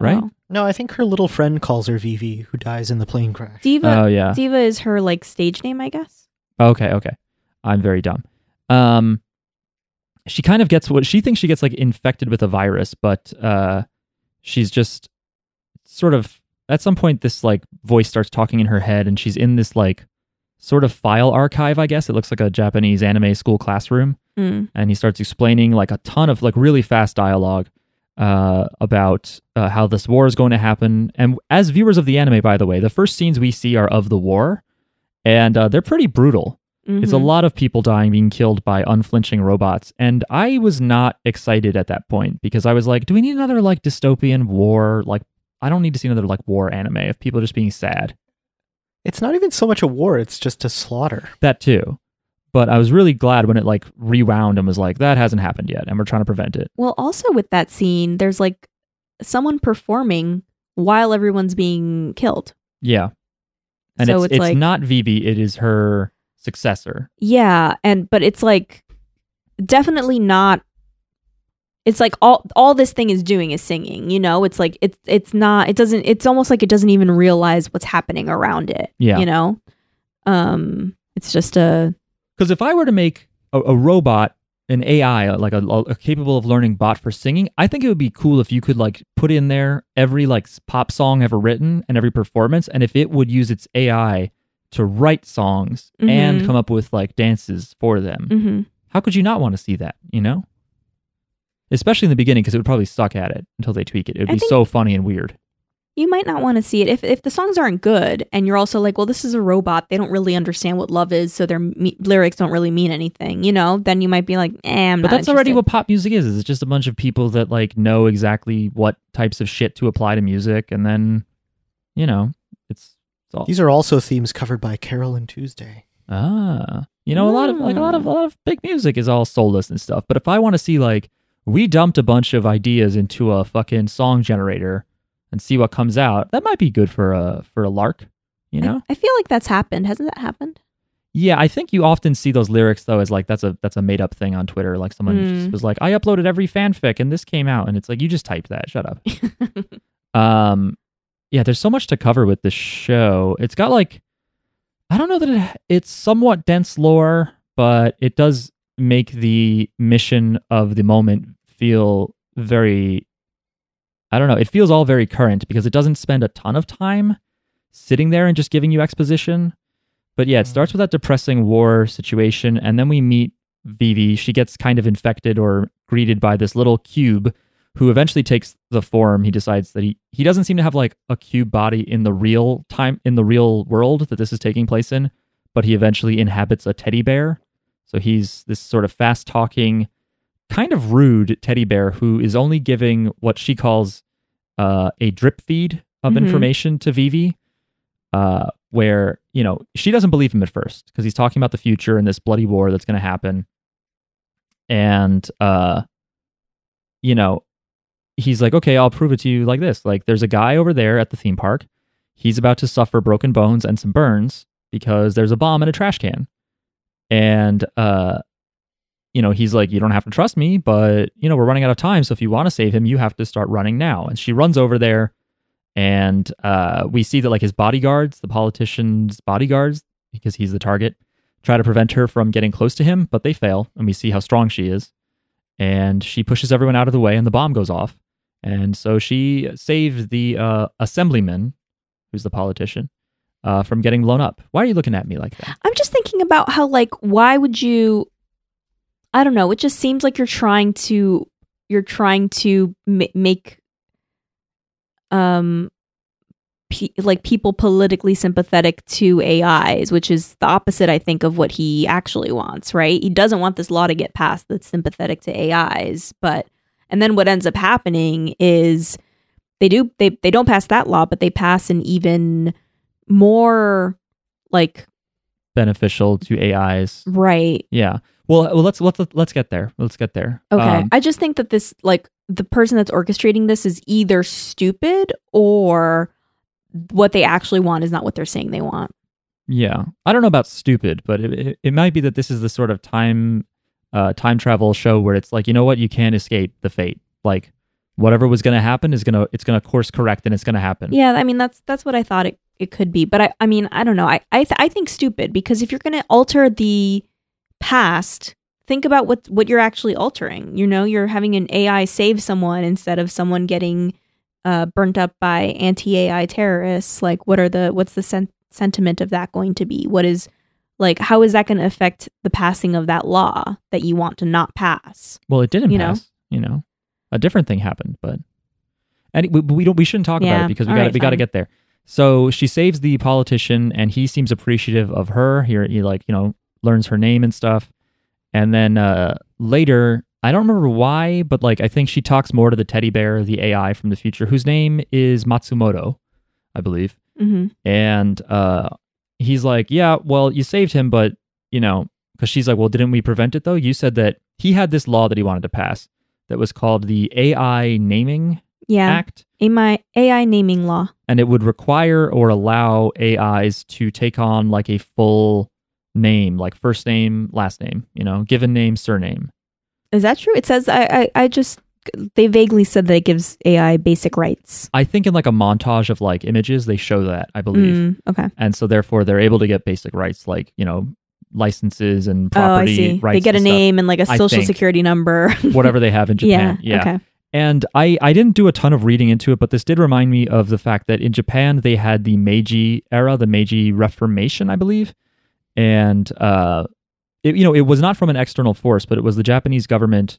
Right? Oh. No, I think her little friend calls her Vivy, who dies in the plane crash. Diva. Oh yeah. Diva is her like stage name, I guess. Okay, okay. I'm very dumb. Um she kind of gets what she thinks she gets like infected with a virus, but uh she's just sort of at some point this like voice starts talking in her head and she's in this like sort of file archive, I guess. It looks like a Japanese anime school classroom Mm. and he starts explaining like a ton of like really fast dialogue uh, about uh, how this war is going to happen. And as viewers of the anime, by the way, the first scenes we see are of the war, and uh, they're pretty brutal. It's a Mhm. lot of people dying, being killed by unflinching robots, and I was not excited at that point because I was like, "Do we need another like dystopian war? Like, I don't need to see another like war anime of people just being sad." It's not even so much a war, it's just a slaughter. That too. But I was really glad when it like rewound and was like, "That hasn't happened yet, and we're trying to prevent it." Well, also with that scene, there's like someone performing while everyone's being killed. Yeah. And So it's it's it's like- not Vivy, it is her successor. Yeah, and but it's like definitely not it's like all all this thing is doing is singing, you know? It's like it's it's not it doesn't it's almost like it doesn't even realize what's happening around it. Yeah. You know? Um it's just a Because if I were to make a, a robot, an AI, like a, a capable of learning bot for singing, I think it would be cool if you could like put in there every like pop song ever written and every performance, and if it would use its AI to write songs and Mhm. come up with like dances for them. mhm. How could you not want to see that? You know, especially in the beginning because it would probably suck at it until they tweak it. It would I be so funny and weird. you might not want to see it if if the songs aren't good and you're also like well this is a robot they don't really understand what love is so their me- lyrics don't really mean anything you know then you might be like eh, I'm But that's already what pop music is. It's just a bunch of people that like know exactly what types of shit to apply to music, and then, you know, all These are also themes covered by Carole and Tuesday. ah. You know, a lot of like a lot of Hmm. a lot of big music is all soulless and stuff. But if I want to see like we dumped a bunch of ideas into a fucking song generator and see what comes out, that might be good for a for a lark. You I- know? I, feel like that's happened hasn't that happened Yeah, I think you often see those lyrics though as like that's a that's a made up thing on Twitter. Like someone Mm. just was like, I uploaded every fanfic and this came out, and it's like you just typed that. Shut up. um, yeah, there's so much to cover with this show. It's got like, I don't know that it, it's somewhat dense lore, but it does make the mission of the moment feel very. I don't know. It feels all very current because it doesn't spend a ton of time sitting there and just giving you exposition. But yeah, it Mhm. starts with that depressing war situation, and then we meet Vivy. She gets kind of infected or greeted by this little cube who eventually takes the form. He decides that he, he doesn't seem to have like a cube body in the real time, in the real world that this is taking place in, but he eventually inhabits a teddy bear. So he's this sort of fast talking, kind of rude teddy bear who is only giving what she calls uh, a drip feed of Mhm. information to Vivy, uh, where you know she doesn't believe him at first because he's talking about the future and this bloody war that's going to happen, and uh, you know he's like, okay, I'll prove it to you like this. Like, there's a guy over there at the theme park. He's about to suffer broken bones and some burns because there's a bomb in a trash can. And, uh, you know, he's like, you don't have to trust me, but, you know, we're running out of time. So if you want to save him, you have to start running now. And she runs over there. And uh, we see that, like, his bodyguards, the politician's bodyguards, because he's the target, try to prevent her from getting close to him, but they fail. And we see how strong she is. And she pushes everyone out of the way, and the bomb goes off. And so she saved the uh, assemblyman, who's the politician, uh, from getting blown up. Why are you looking at me like that? I'm just thinking about how like why would you I don't know, it just seems like you're trying to you're trying to ma- make um pe- like people politically sympathetic to AIs, which is the opposite I think of what he actually wants, right? He doesn't want this law to get passed that's sympathetic to AIs, but and then what ends up happening is they do they they don't pass that law, but they pass an even more like Beneficial to AIs. right Yeah. Well, well, let's let's let's get there. Let's get there. okay Um, i just think that this like the person that's orchestrating this is either stupid or what they actually want is not what they're saying they want yeah. I don't know about stupid, but it, it, it might be that this is the sort of time uh, time travel show where it's like, you know what, you can't escape the fate. Like whatever was going to happen is gonna it's gonna course correct and it's gonna happen. yeah i mean that's that's what i thought it, it could be. But i i mean i don't know. I i, th- I think stupid because if you're going to alter the past think about what what you're actually altering. You know you're having an ai save someone instead of someone getting uh, burnt up by anti-ai terrorists. Like what are the what's the sen- sentiment of that going to be? What is like how is that going to affect the passing of that law that you want to not pass Well, it didn't You know? pass. You know, a different thing happened, but and we, we don't we shouldn't talk about it because we got right, we got to get there. So she saves the politician, and he seems appreciative of her. Here, he like you know learns her name and stuff, and then uh, later. I don't remember why, but like I think she talks more to the teddy bear, the AI from the future, whose name is Matsumoto, I believe mm-hmm. and uh, he's like, "Yeah, well, you saved him, but you know, because she's like, well, didn't we prevent it though? You said that he had this law that he wanted to pass that was called the AI Naming yeah Act, AI, ai naming law and it would require or allow AIs to take on like a full name, like first name, last name, you know, given name, surname. Is that true? It says I, I I just they vaguely said that it gives AI basic rights. I think in like a montage of like images, they show that, I believe. Mm, okay. And so therefore they're able to get basic rights like, you know, licenses and Oh, property see. rights. They get a and name and like a social think. security number. whatever they have in Japan. yeah. Okay. And I, I didn't do a ton of reading into it, but this did remind me of the fact that in Japan they had the Meiji era, the Meiji Reformation, I believe. And uh it, you know, it was not from an external force, but it was the Japanese government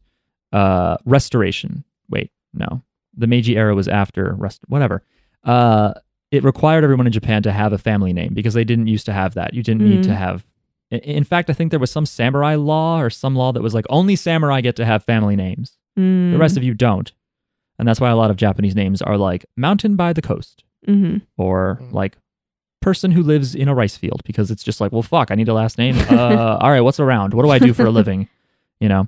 uh restoration. Wait, no. The Meiji era was after rest whatever. uh, it required everyone in Japan to have a family name because they didn't used to have that. You didn't need Mm. to have. In fact, I think there was some samurai law or some law that was like only samurai get to have family names. The rest of you don't, and that's why a lot of Japanese names are like mountain by the coast hmm or Mm. like person who lives in a rice field because it's just like, well, fuck, I need a last name. Uh, all right, what's around? What do I do for a living? You know.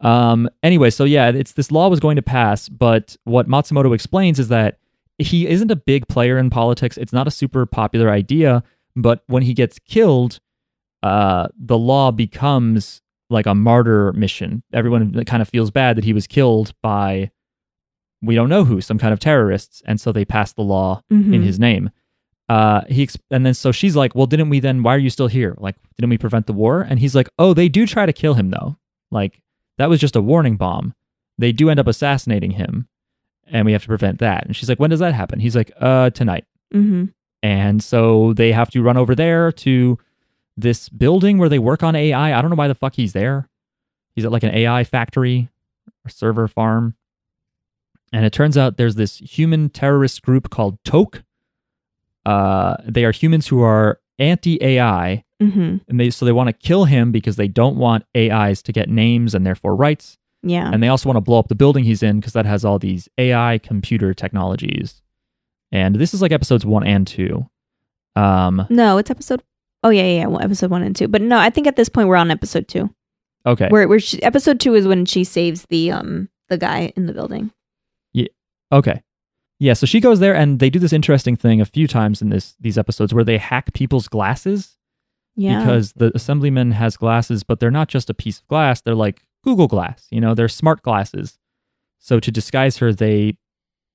Um. Anyway, so yeah, it's this law was going to pass, but what Matsumoto explains is that he isn't a big player in politics. It's not a super popular idea, but when he gets killed, uh, the law becomes like a martyr mission. Everyone kind of feels bad that he was killed by we don't know who, some kind of terrorists, and so they pass the law Mm-hmm. in his name. Uh, he ex- and then so she's like, "Well, didn't we then? Why are you still here? Like, didn't we prevent the war?" And he's like, "Oh, they do try to kill him though. Like, that was just a warning bomb. They do end up assassinating him, and we have to prevent that." And she's like, "When does that happen?" He's like, "Uh, tonight." hmm And so they have to run over there to this building where they work on AI. I don't know why the fuck he's there. He's at like an AI factory or server farm. And it turns out there's this human terrorist group called Toak. Uh, they are humans who are anti-AI, hmm and they so they want to kill him because they don't want AIs to get names and therefore rights. Yeah. And they also want to blow up the building he's in because that has all these AI computer technologies. And this is like episodes one and two. Um, no, it's episode. Oh yeah, yeah, yeah. well, Episode one and two. But no, I think at this point we're on episode two. okay. Where where she, episode two is when she saves the um the guy in the building. Yeah. Okay. Yeah, so she goes there and they do this interesting thing a few times in this these episodes where they hack people's glasses Yeah. because the assemblyman has glasses, but they're not just a piece of glass, they're like Google Glass, you know, they're smart glasses. So to disguise her, they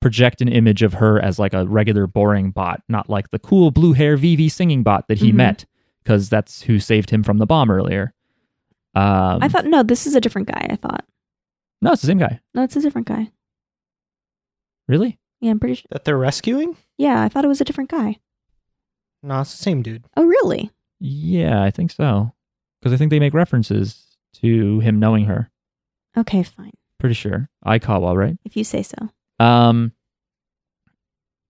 project an image of her as like a regular boring bot, not like the cool blue hair Vivy singing bot that he Mhm. met because that's who saved him from the bomb earlier. Um, I thought no, this is a different guy. I thought no, it's the same guy. no, it's a different guy. Really? Yeah, I'm pretty sure. That they're rescuing? Yeah, I thought it was a different guy. No, it's the same dude. Oh really? Yeah, I think so. Because I think they make references to him knowing her. Okay, fine. Pretty sure. Aikawa, right? If you say so. Um,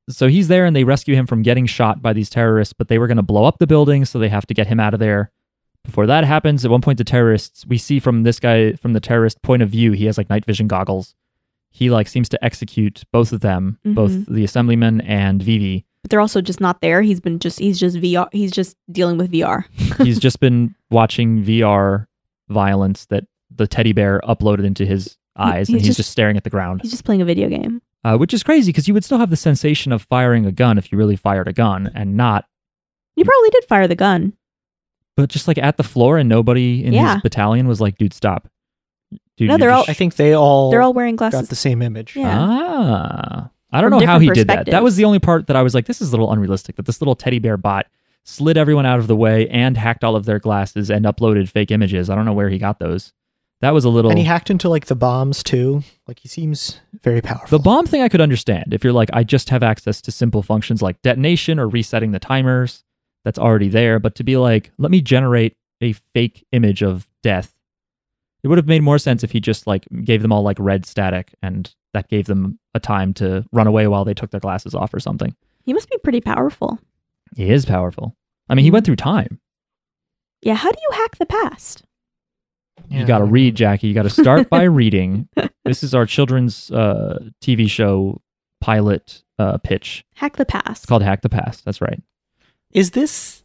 so he's there and they rescue him from getting shot by these terrorists, but they were going to blow up the building, so they have to get him out of there. Before that happens, at one point, the terrorists, we see from this guy, from the terrorist point of view, he has like night vision goggles. He like seems to execute both of them, both Mhm. the assemblyman and Vivy. But they're also just not there. He's been just he's just VR. He's just dealing with VR. He's just been watching VR violence that the teddy bear uploaded into his eyes, and he's he's just- just staring at the ground. He's just playing a video game. uh, which is crazy because you would still have the sensation of firing a gun if you really fired a gun and not You probably did fire the gun. but just like at the floor and nobody in Yeah. his battalion was like dude stop dude No, you're they're just I think they all, They're all wearing glasses. got the same image. Yeah. ah i don't know how he did that that was the only part that i was like this is a little unrealistic that this little teddy bear bot slid everyone out of the way and hacked all of their glasses and uploaded fake images i don't know where he got those that was a little And he hacked into like the bombs too. Like he seems very powerful. The bomb thing I could understand if you're like, I just have access to simple functions like detonation or resetting the timers. That's already there. But to be like, let me generate a fake image of death, it would have made more sense if he just like gave them all like red static and that gave them a time to run away while they took their glasses off or something. He must be pretty powerful. He is powerful. I mean, he went through time. Yeah. How do you hack the past? Yeah, you got to read. Jackie. You got to start by reading. This is our children's uh, TV show pilot uh, pitch. Hack the past. It's called Hack the Past. That's right. Is this?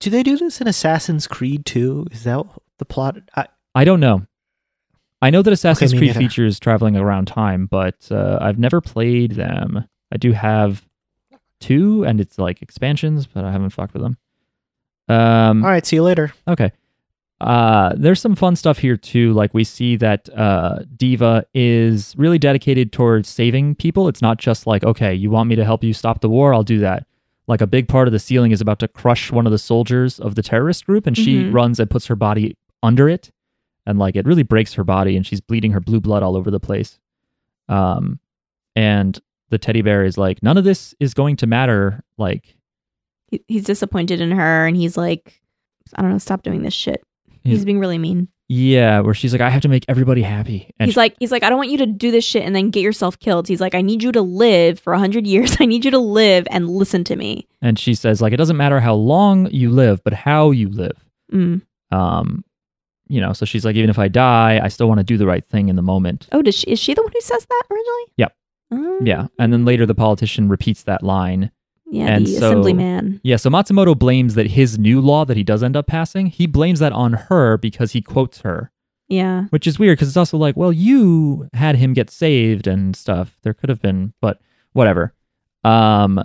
Do they do this in Assassin's Creed too? Is that the plot? I, I don't know. I know that Assassin's me Creed neither. features traveling around time, but uh, I've never played them. I do have two, and it's like expansions, but I haven't fucked with them. Um, all right, see you later. Okay. Uh, there's some fun stuff here too. Like we see that uh, Diva is really dedicated towards saving people. It's not just like, okay, you want me to help you stop the war? I'll do that. Like a big part of the ceiling is about to crush one of the soldiers of the terrorist group, and she Mhm. runs and puts her body under it, and like it really breaks her body, and she's bleeding her blue blood all over the place. Um, and the teddy bear is like, none of this is going to matter. Like He, he's disappointed in her, and he's like, I don't know, stop doing this shit. He's, He's- being really mean. Yeah, where she's like, I have to make everybody happy. And he's like, he's like, I don't want you to do this shit and then get yourself killed. He's like, I need you to live for a hundred years. I need you to live and listen to me. and she says, like, it doesn't matter how long you live, but how you live. Mm. Um, you know, so she's like, even if I die, I still want to do the right thing in the moment. Oh, does she, is she the one who says that originally? Yep. Oh. Yeah. And then later the politician repeats that line. Yeah, And the so- assemblyman. Yeah, so Matsumoto blames that his new law that he does end up passing, he blames that on her because he quotes her, Yeah. which is weird because it's also like, well, you had him get saved and stuff. There could have been, but whatever. Um,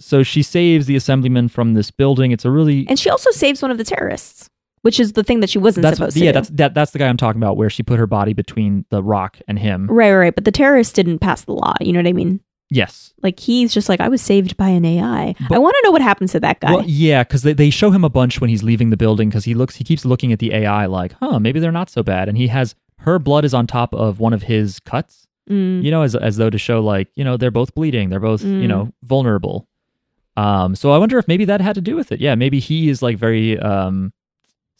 so she saves the assemblyman from this building. It's a really And she also saves one of the terrorists, which is the thing that she wasn't that's supposed yeah, to. that's that, that's the guy I'm talking about where she put her body between the rock and him. right, right, right. But the terrorist didn't pass the law. You know what I mean? Yes. Like he's just like, I was saved by an AI. But- I want to know what happens to that guy. Well, yeah, because they, they show him a bunch when he's leaving the building because he looks he keeps looking at the AI like, huh, maybe they're not so bad. And he has her blood is on top of one of his cuts, Mm. you know, as as though to show like, you know, they're both bleeding, they're both, you Mm. know, vulnerable. Um, so I wonder if maybe that had to do with it. Yeah, maybe he is like very um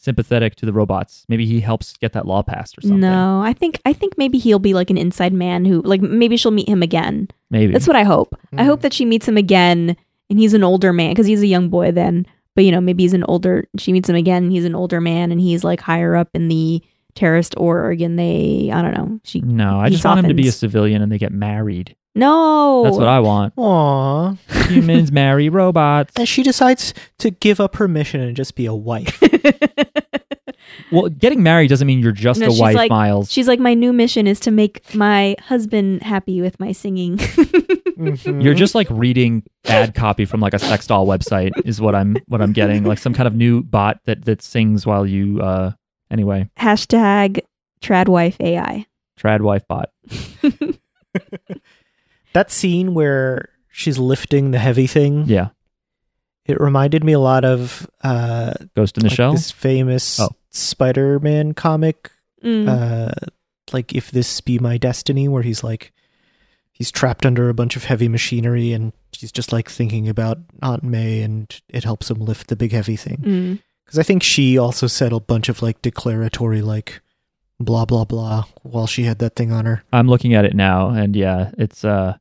sympathetic to the robots. Maybe he helps get that law passed or something. No, I think I think maybe he'll be like an inside man who like maybe she'll meet him again. Maybe. That's what I hope. I Mm. hope that she meets him again and he's an older man because he's a young boy then. But you know, maybe he's an older. She meets him again. And he's an older man and he's like higher up in the terrorist org and they I don't know. She no, I he just want him to be a civilian and they get married. no. That's what I want. Aww. Humans marry robots. And she decides to give up her mission and just be a wife. Well, getting married doesn't mean you're just No, a she's wife, like- Miles. She's like, my new mission is to make my husband happy with my singing. Mhm. You're just like reading ad copy from like a sex doll website is what I'm what I'm getting. Like some kind of new bot that that sings while you uh anyway, Hashtag tradwife AI. trad wife bot. that scene where she's lifting the heavy thing. Yeah. It reminded me a lot of uh, Ghost in the like Shell. this famous Oh. Spider-Man comic. Mm. Uh, like if this be my destiny, where he's like he's trapped under a bunch of heavy machinery and he's just like thinking about Aunt May and it helps him lift the big heavy thing. Mm. Because I think she also said a bunch of like declaratory like blah blah blah while she had that thing on her. I'm looking at it now and yeah, it's uh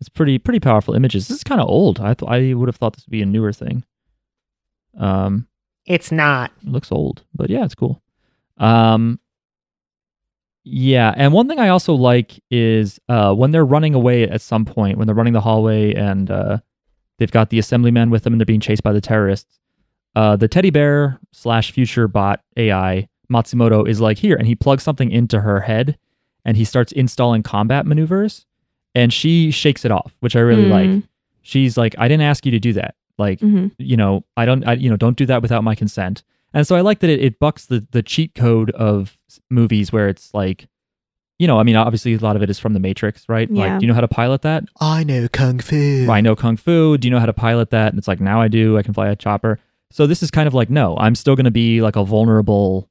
it's pretty pretty powerful images. This is kind of old. I th- I would have thought this would be a newer thing. Um It's not. It looks old, but yeah, it's cool. Um, yeah, and one thing I also like is uh, when they're running away at some point, when they're running the hallway and uh, they've got the assemblyman with them and they're being chased by the terrorists. Uh, the teddy bear slash future bot AI Matsumoto is like here, and he plugs something into her head, and he starts installing combat maneuvers, and she shakes it off, which I really like. Mm. She's like, "I didn't ask you to do that. Like, hmm you know, I don't, I, you know, don't do that without my consent. And so I like that it, it bucks the the cheat code of movies where it's like, you know, I mean, obviously a lot of it is from The Matrix, right? Yeah. Like, do you know how to pilot that? I know kung fu. I know kung fu. Do you know how to pilot that? And it's like, now I do. I can fly a chopper. So this is kind of like, no, I'm still going to be like a vulnerable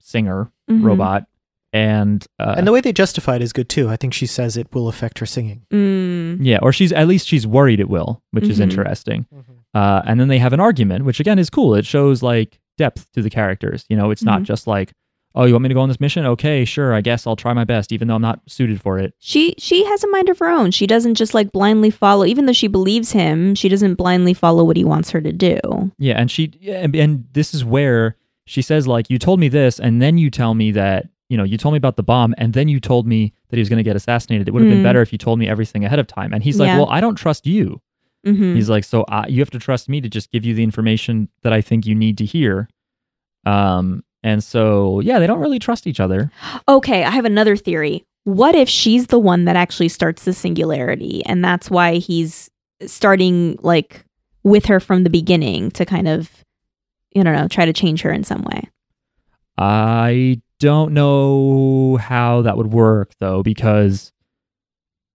singer Mhm. robot. And, uh, And the way they justify it is good too. I think she says it will affect her singing. Mm. yeah, or she's at least she's worried it will, which is Mhm. interesting. Uh, and then they have an argument, which again is cool. It shows like depth to the characters. You know, it's not Mhm. just like, oh, you want me to go on this mission? Okay, sure. I guess I'll try my best, even though I'm not suited for it. She she has a mind of her own. She doesn't just like blindly follow. Even though she believes him, she doesn't blindly follow what he wants her to do. Yeah, and she and, and this is where she says like, you told me this, and then you tell me that you know you told me about the bomb, and then you told me that he was going to get assassinated. It would have been Mm. better if you told me everything ahead of time. And he's like, Yeah. well, I don't trust you. hmm He's like, so I, you have to trust me to just give you the information that I think you need to hear. Um, and so yeah, they don't really trust each other. Okay, I have another theory. What if she's the one that actually starts the singularity, and that's why he's starting like with her from the beginning to kind of, you don't know, try to change her in some way. I don't know how that would work though, because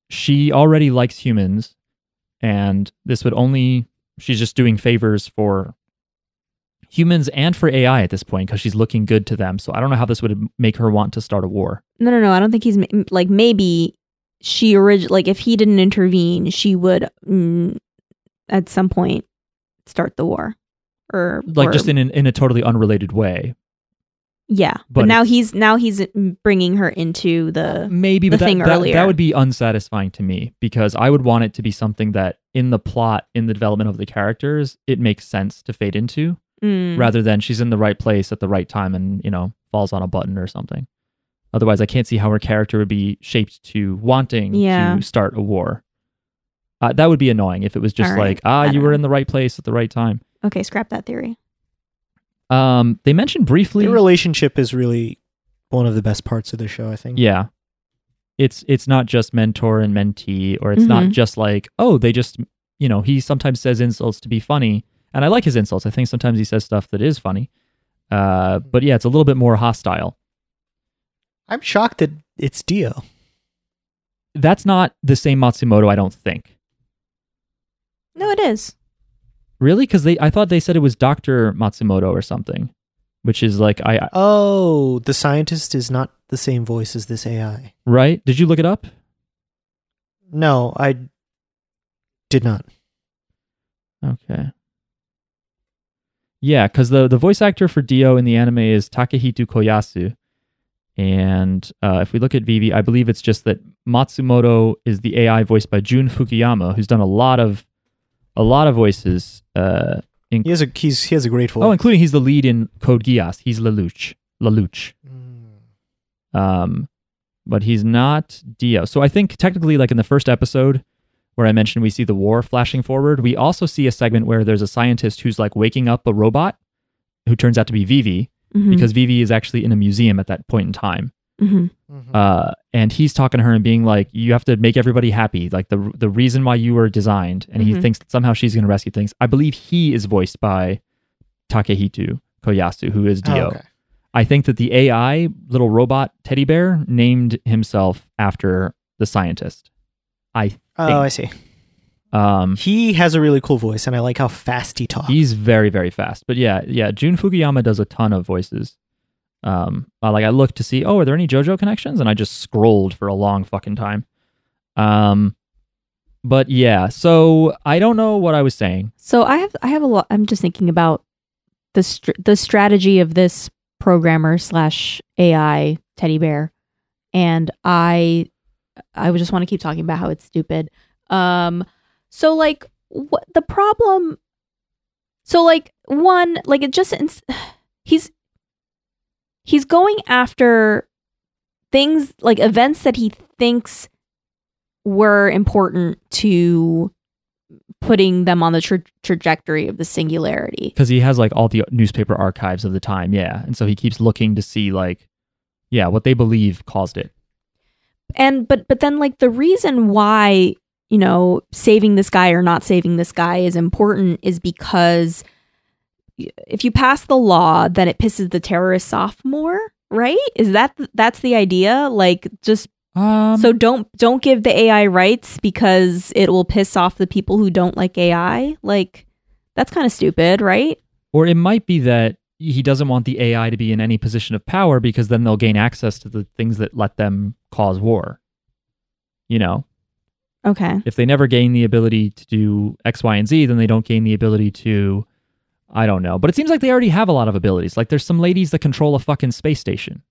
she already likes humans, and this would only she's just doing favors for humans and for AI at this point because she's looking good to them. So I don't know how this would make her want to start a war. No, no, no. I don't think he's like maybe she orig- like if he didn't intervene, she would mm, at some point start the war, or Like or- just in an, in a totally unrelated way. Yeah, but, But now he's now he's bringing her into the. maybe the but thing that, earlier. that would be unsatisfying to me because I would want it to be something that in the plot, in the development of the characters, it makes sense to fade into Mm. rather than she's in the right place at the right time and, you know, falls on a button or something. Otherwise, I can't see how her character would be shaped to wanting Yeah. to start a war. Uh, that would be annoying if it was just All right. like, ah, you were know. in the right place at the right time. Okay, scrap that theory. Um, they mentioned briefly. The relationship is really one of the best parts of the show, I think. Yeah. It's it's not just mentor and mentee, or it's not Mhm. just like, oh, they just you know, he sometimes says insults to be funny. And I like his insults. I think sometimes he says stuff that is funny. Uh, but yeah, it's a little bit more hostile. I'm shocked that it's Dio. That's not the same Matsumoto, I don't think. No, it is. Really? Because they I thought they said it was Dr. Matsumoto or something. Which is like I I- Oh, the scientist is not the same voice as this AI. right? Did you look it up? No, I did not. Okay. Yeah, because the the voice actor for Dio in the anime is Takehito Koyasu, and uh, if we look at Vivy, I believe it's just that Matsumoto is the AI voiced by Jun Fukuyama, who's done a lot of a lot of voices. Uh, in, He has a he's he has a great voice. oh, including he's the lead in Code Geass. He's Lelouch. Lelouch. Mm. Um, but he's not Dio. So I think technically, like in the first episode where I mentioned we see the war flashing forward, we also see a segment where there's a scientist who's like waking up a robot who turns out to be Vivy Mhm. because Vivy is actually in a museum at that point in time. Mhm. Mhm. Uh, and he's talking to her and being like, "You have to make everybody happy. Like the the reason why you were designed." And he Mhm. thinks that somehow she's going to rescue things. I believe he is voiced by Takehito Koyasu, who is Oh, Dio. okay. I think that the AI little robot teddy bear named himself after the scientist. I Oh, I see. um He has a really cool voice, and I like how fast he talks. he's very very fast. But yeah, yeah, Jun Fukuyama does a ton of voices. Um uh, like I looked to see, oh, are there any JoJo connections? And I just scrolled for a long fucking time. Um but yeah, so I don't know what I was saying. So I have I have a lot. I'm just thinking about the str- the strategy of this programmer slash AI teddy bear, and I I would just want to keep talking about how it's stupid. Um, so like what the problem? So like one like it just ins- he's he's going after things like events that he thinks were important to putting them on the tra- trajectory of the singularity. Because he has like all the newspaper archives of the time, yeah. And so he keeps looking to see like yeah, what they believe caused it. And but but then like the reason why, you know, saving this guy or not saving this guy is important is because if you pass the law, then it pisses the terrorists off more, right? Is that that's the idea? Like just Um so don't don't give the AI rights because it will piss off the people who don't like AI. Like that's kind of stupid, right? Or it might be that he doesn't want the AI to be in any position of power because then they'll gain access to the things that let them cause war. You know, Okay. if they never gain the ability to do X, Y, and Z, then they don't gain the ability to, I don't know. But it seems like they already have a lot of abilities. Like there's some ladies that control a fucking space station.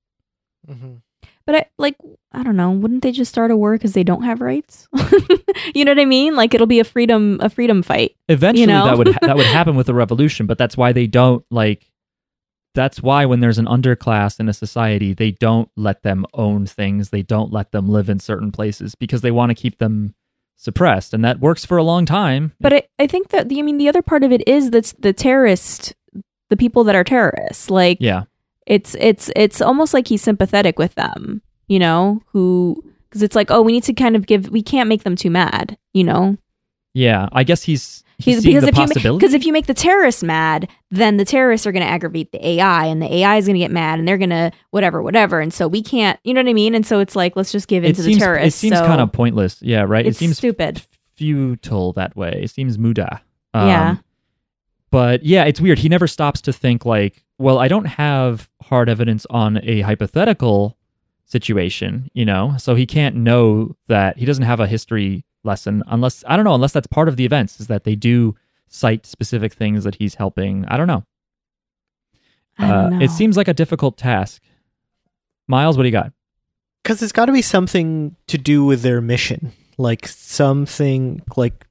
Mhm. But I like I don't know, wouldn't they just start a war cuz they don't have rights? you know what I mean? Like it'll be a freedom a freedom fight. Eventually, know? that would ha- that would happen with a revolution. But that's why they don't like. That's why when there's an underclass in a society, they don't let them own things. They don't let them live in certain places because they want to keep them suppressed, and that works for a long time. But I, I think that the I mean the other part of it is that's the terrorist the people that are terrorists. Like Yeah, it's it's it's almost like he's sympathetic with them, you know, who because it's like, oh, we need to kind of give we can't make them too mad, you know? yeah. I guess he's he's, because if you possibility. because if you make the terrorists mad, then the terrorists are going to aggravate the AI, and the AI is going to get mad, and they're going to whatever, whatever, and so we can't, you know what I mean? And so it's like let's just give in it to seems the terrorists. it seems so kind of pointless. Yeah, right. it seems stupid. futile that way. It seems muda. Um, Yeah. But yeah, it's weird. He never stops to think like, well, I don't have hard evidence on a hypothetical situation, you know, so he can't know that he doesn't have a history lesson unless I don't know, unless that's part of the events is that they do cite specific things that he's helping. I don't know. I don't Uh, know. it seems like a difficult task. Miles, what do you got? Because it's got to be something to do with their mission. Like something like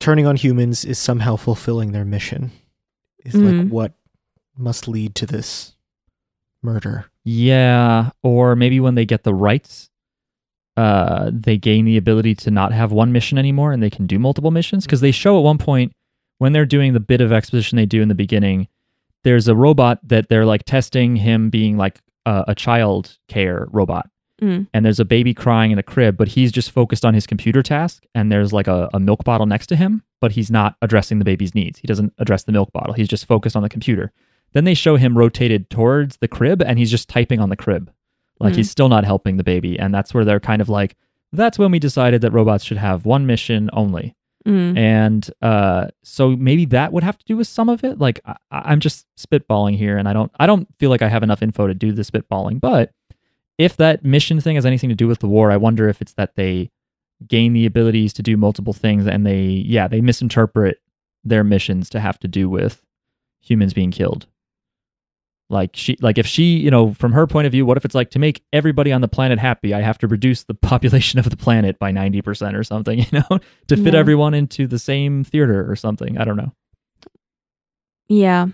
turning on humans is somehow fulfilling their mission. Is Mhm. like what must lead to this murder. Yeah, or maybe when they get the rights, uh, they gain the ability to not have one mission anymore, and they can do multiple missions. Because they show at one point when they're doing the bit of exposition they do in the beginning, there's a robot that they're like testing him being like a, a child care robot, Mm. and there's a baby crying in a crib, but he's just focused on his computer task, and there's like a, a milk bottle next to him, but he's not addressing the baby's needs. He doesn't address the milk bottle. He's just focused on the computer. Then they show him rotated towards the crib and he's just typing on the crib. Like Mm. he's still not helping the baby. And that's where they're kind of like, that's when we decided that robots should have one mission only. Mm. And uh, so maybe that would have to do with some of it. Like I, I'm just spitballing here, and I don't I don't feel like I have enough info to do the spitballing. But if that mission thing has anything to do with the war, I wonder if it's that they gain the abilities to do multiple things, and they yeah they misinterpret their missions to have to do with humans being killed. Like she like if she, you know, from her point of view, what if it's like to make everybody on the planet happy, I have to reduce the population of the planet by 90% or something, you know, to fit Yeah. everyone into the same theater or something. I don't know. Yeah.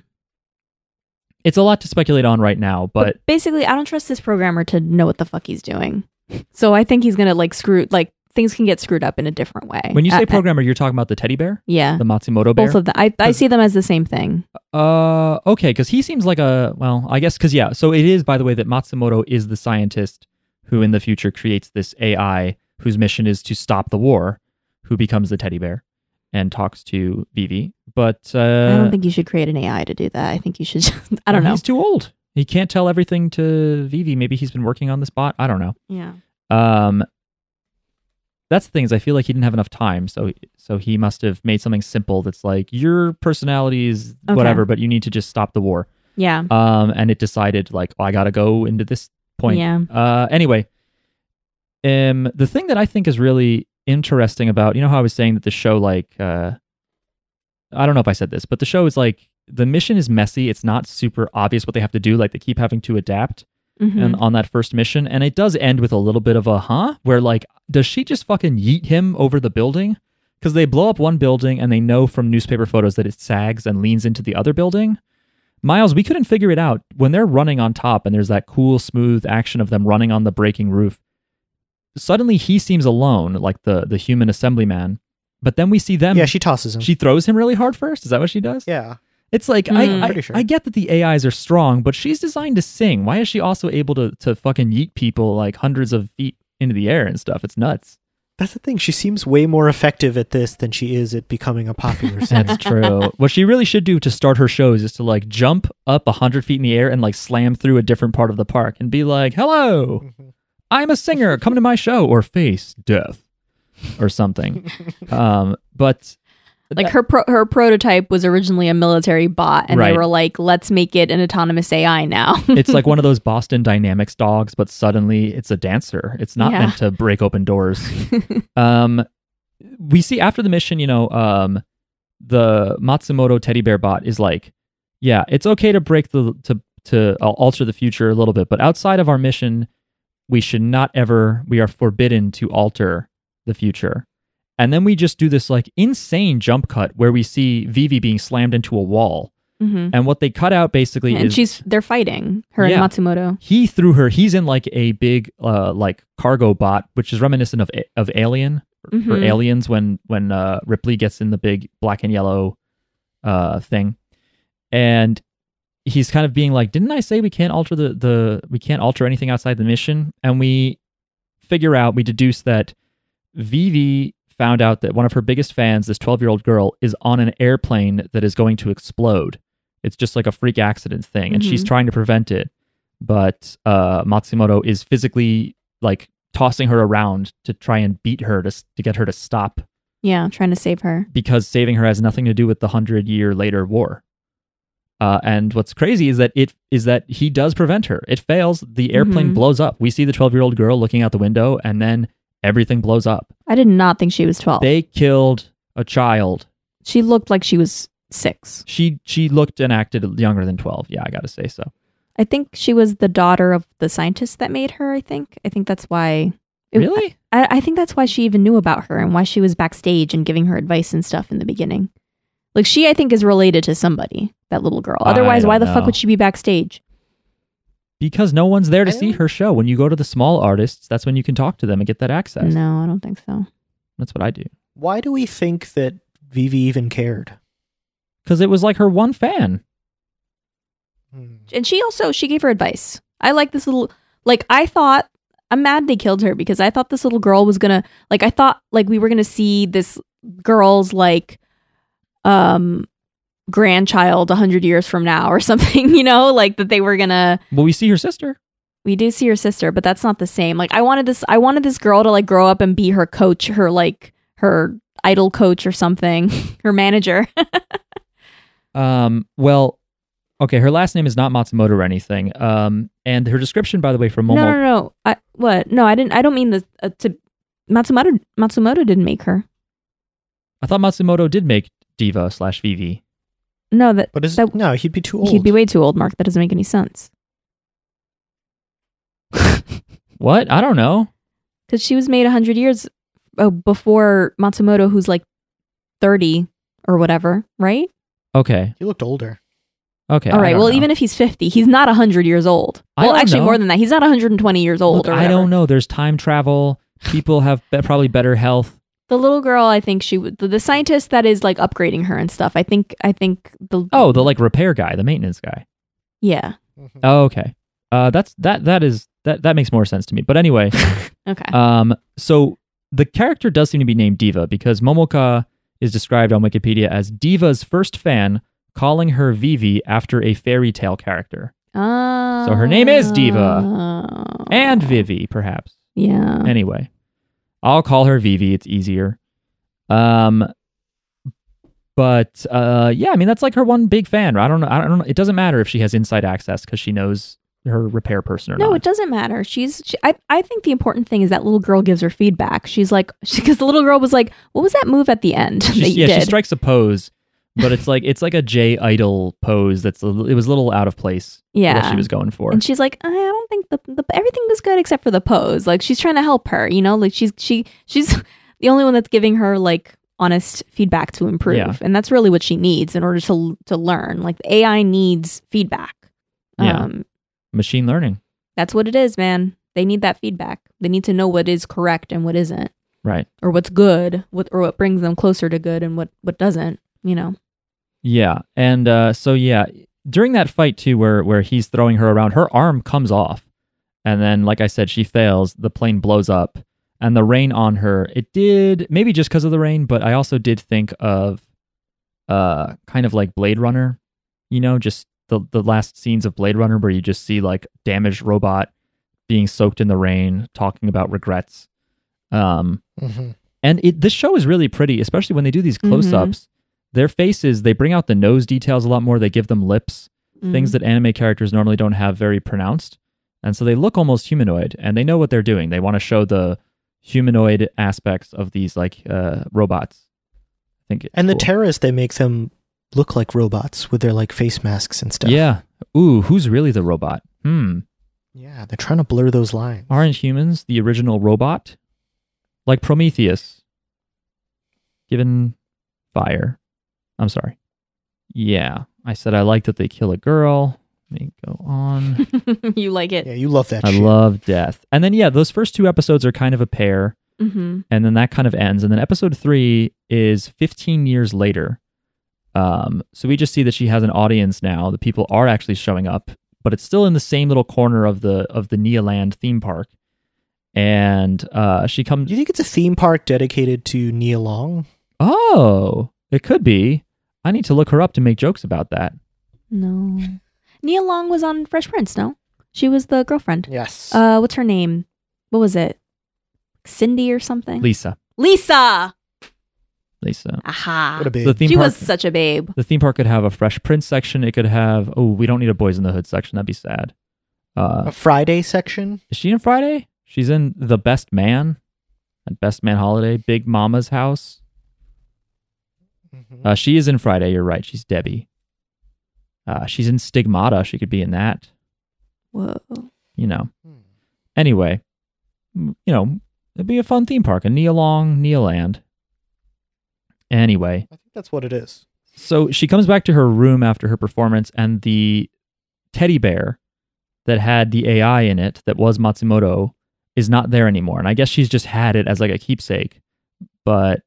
It's a lot to speculate on right now, but basically, I don't trust this programmer to know what the fuck he's doing. So I think he's gonna like screw like things can get screwed up in a different way. when you say Uh, uh, programmer, you're talking about the teddy bear, yeah, the Matsumoto bear. both of them. I, I 'Cause- see them as the same thing. Uh, okay, because he seems like a well, I guess because yeah. So it is, by the way, that Matsumoto is the scientist who in the future creates this AI whose mission is to stop the war, who becomes the teddy bear and talks to Vivy. But uh, I don't think you should create an AI to do that. I think you should. Just, I don't know. He's too old. He can't tell everything to Vivy. Maybe he's been working on this bot. I don't know. Yeah. Um, that's the thing is I feel like he didn't have enough time, so so he must have made something simple that's like your personality is Okay. whatever, but you need to just stop the war. Yeah. Um, and it decided like oh, I got to go into this point. Yeah. Uh, anyway, um, the thing that I think is really interesting about you know how I was saying that the show like uh, I don't know if I said this, but the show is like the mission is messy. It's not super obvious what they have to do. Like they keep having to adapt Mhm. and on that first mission, and it does end with a little bit of a huh, where like does she just fucking yeet him over the building? Because they blow up one building and they know from newspaper photos that it sags and leans into the other building. Miles, we couldn't figure it out when they're running on top and there's that cool, smooth action of them running on the breaking roof. Suddenly, he seems alone, like the the human assemblyman. But then we see them. yeah, she tosses him. she throws him really hard first. Is that what she does? yeah. It's like Mm. I, I, sure. I get that the AIs are strong, but she's designed to sing. Why is she also able to to fucking yeet people like hundreds of feet into the air and stuff? It's nuts. That's the thing. She seems way more effective at this than she is at becoming a popular singer. That's true. what she really should do to start her shows is to like jump up a hundred feet in the air and like slam through a different part of the park and be like, "Hello, I'm a singer. Come to my show or face death or something." um, but like her pro- her prototype was originally a military bot, and Right. they were like, "Let's make it an autonomous AI now." it's like one of those Boston Dynamics dogs, but suddenly it's a dancer. It's not Yeah. meant to break open doors. um, we see after the mission, you know, um, the Matsumoto teddy bear bot is like, yeah, it's okay to break the to to uh, alter the future a little bit, but outside of our mission, we should not ever. We are forbidden to alter the future. And then we just do this like insane jump cut where we see Vivy being slammed into a wall. hmm And what they cut out basically And is she's they're fighting her Yeah. and Matsumoto. he threw her he's in like a big uh like cargo bot which is reminiscent of of alien or Mhm. aliens when when uh ripley gets in the big black and yellow uh thing and he's kind of being like didn't i say we can't alter the the we can't alter anything outside the mission and we figure out we deduce that vivy found out that one of her biggest fans this 12 year old girl is on an airplane that is going to explode it's just like a freak accident thing and she's Mhm. trying to prevent it but uh, Matsumoto is physically like tossing her around to try and beat her to to get her to stop Yeah, trying to save her. because saving her has nothing to do with the hundred year later war. Uh, and what's crazy is that it is that he does prevent her. It fails. The airplane Mhm. blows up. We see the twelve year old girl looking out the window, and then everything blows up. I did not think she was twelve. They killed a child. she looked like she was six. She she looked and acted younger than twelve. Yeah, I got to say so. I think she was the daughter of the scientist that made her. I think. I think that's why. it- really? I, I think that's why she even knew about her and why she was backstage and giving her advice and stuff in the beginning. Like she, I think, is related to somebody. That little girl. Otherwise, why the fuck would she be backstage? Because no one's there to see her show. When you go to the small artists, that's when you can talk to them and get that access. No, I don't think so. That's what I do. Why do we think that Vivy even cared? Because it was like her one fan. and she also she gave her advice. I like this little like I thought I'm mad they killed her because I thought this little girl was gonna like I thought like we were gonna see this girl's like um grandchild a hundred years from now or something, you know, like that they were gonna Well, we see her sister. we do see her sister, but that's not the same. Like I wanted this I wanted this girl to like grow up and be her coach, her like her idol coach or something, her manager. Um, well, okay, her last name is not Matsumoto or anything. Um, and her description, by the way, for Momo. No, no, no. I what? No, I didn't. I don't mean the uh, to Matsumoto. Matsumoto didn't make her. I thought Matsumoto did make Diva slash Vivy. No, that But is That- no, he'd be too old. he'd be way too old. Mark, that doesn't make any sense. What? I don't know. Because she was made a hundred years uh, before Matsumoto, who's like thirty or whatever, right? Okay. he looked older. Okay. All I right. don't Well, know. even if he's fifty, he's not hundred years old. I Well, don't actually, know. more than that. He's not one hundred and twenty years old. Look, or I don't know. There's time travel. People have be- probably better health. The little girl, I think she would. The, the scientist that is like upgrading her and stuff. I think. I think the. Oh, the like repair guy, the maintenance guy. Yeah. Oh, okay. Uh, that's that. That is that. That makes more sense to me. But anyway, Okay. um, so the character does seem to be named Diva because Momoka is described on Wikipedia as Diva's first fan, calling her Vivy after a fairy tale character, Uh, So her name is Diva. and Vivy, perhaps. Yeah. Anyway, I'll call her Vivy. It's easier. Um, but uh, yeah, I mean that's like her one big fan. I don't know. I don't know. It doesn't matter if she has inside access because she knows her repair person or No, not. No, it doesn't matter. She's. She, I. I think the important thing is that little girl gives her feedback. She's like, because the little girl was like, "What was that move at the end She- that you yeah, she strikes a pose, but it's like it's like a J idol pose. That's a, it was a little out of place. yeah. what she was going for. and she's like, I don't think the, the everything was good except for the pose. Like she's trying to help her, you know. Like she's she she's the only one that's giving her like honest feedback to improve, Yeah. and that's really what she needs in order to to learn. Like the AI needs feedback. Yeah. Um, Machine learning, that's what it is, man. They need that feedback. They need to know what is correct and what isn't. right? or what's good, what or what brings them closer to good, and what what doesn't. You know. Yeah, and uh, so yeah, during that fight too, where where he's throwing her around, her arm comes off, and then like I said, she fails. The plane blows up, and the rain on her. It did maybe just because of the rain, but I also did think of, uh, kind of like Blade Runner, you know, just the the last scenes of Blade Runner where you just see like damaged robot being soaked in the rain, talking about regrets. Um, Mhm. and it this show is really pretty, especially when they do these close ups. Their faces, they bring out the nose details a lot more. They give them lips, things Mm. that anime characters normally don't have very pronounced. And so they look almost humanoid and they know what they're doing. They want to show the humanoid aspects of these like uh, robots. I think it's And the cool. terrorists, they make them look like robots with their like face masks and stuff. Yeah. Ooh, who's really the robot? Hmm. Yeah, they're trying to blur those lines. Aren't humans the original robot? Like Prometheus. Given fire. I'm sorry. Yeah. I said I like that they kill a girl. Let me go on. you like it. Yeah, you love that I shit. love death. And then yeah, those first two episodes are kind of a pair, Mm-hmm. and then that kind of ends. And then episode three is 15 years later. Um, so we just see that she has an audience now. The people are actually showing up, but it's still in the same little corner of the of the NiaLand theme park. And uh, she comes. Do you think it's a theme park dedicated to Nia Long? Oh, it could be. I need to look her up to make jokes about that. No. Nia Long was on Fresh Prince. No, she was the girlfriend. Yes. Uh, what's her name? What was it? Cindy or something? Lisa. Lisa. Lisa. Aha. what a babe. The theme She park. was such a babe. the theme park could have a Fresh Prince section. It could have. Oh, we don't need a Boys in the Hood section. That'd be sad. Uh, a Friday section. Is she in Friday? She's in The Best Man, and Best Man Holiday, Big Mama's House. Mhm. Uh, she is in Friday. You're right. She's Debbie. Uh, she's in Stigmata. She could be in that. Whoa. You know. Hmm. Anyway, you know, it'd be a fun theme park, a Neolong, NiaLand. Anyway, I think that's what it is. so she comes back to her room after her performance, and the teddy bear that had the AI in it, that was Matsumoto, is not there anymore. And I guess she's just had it as like a keepsake, but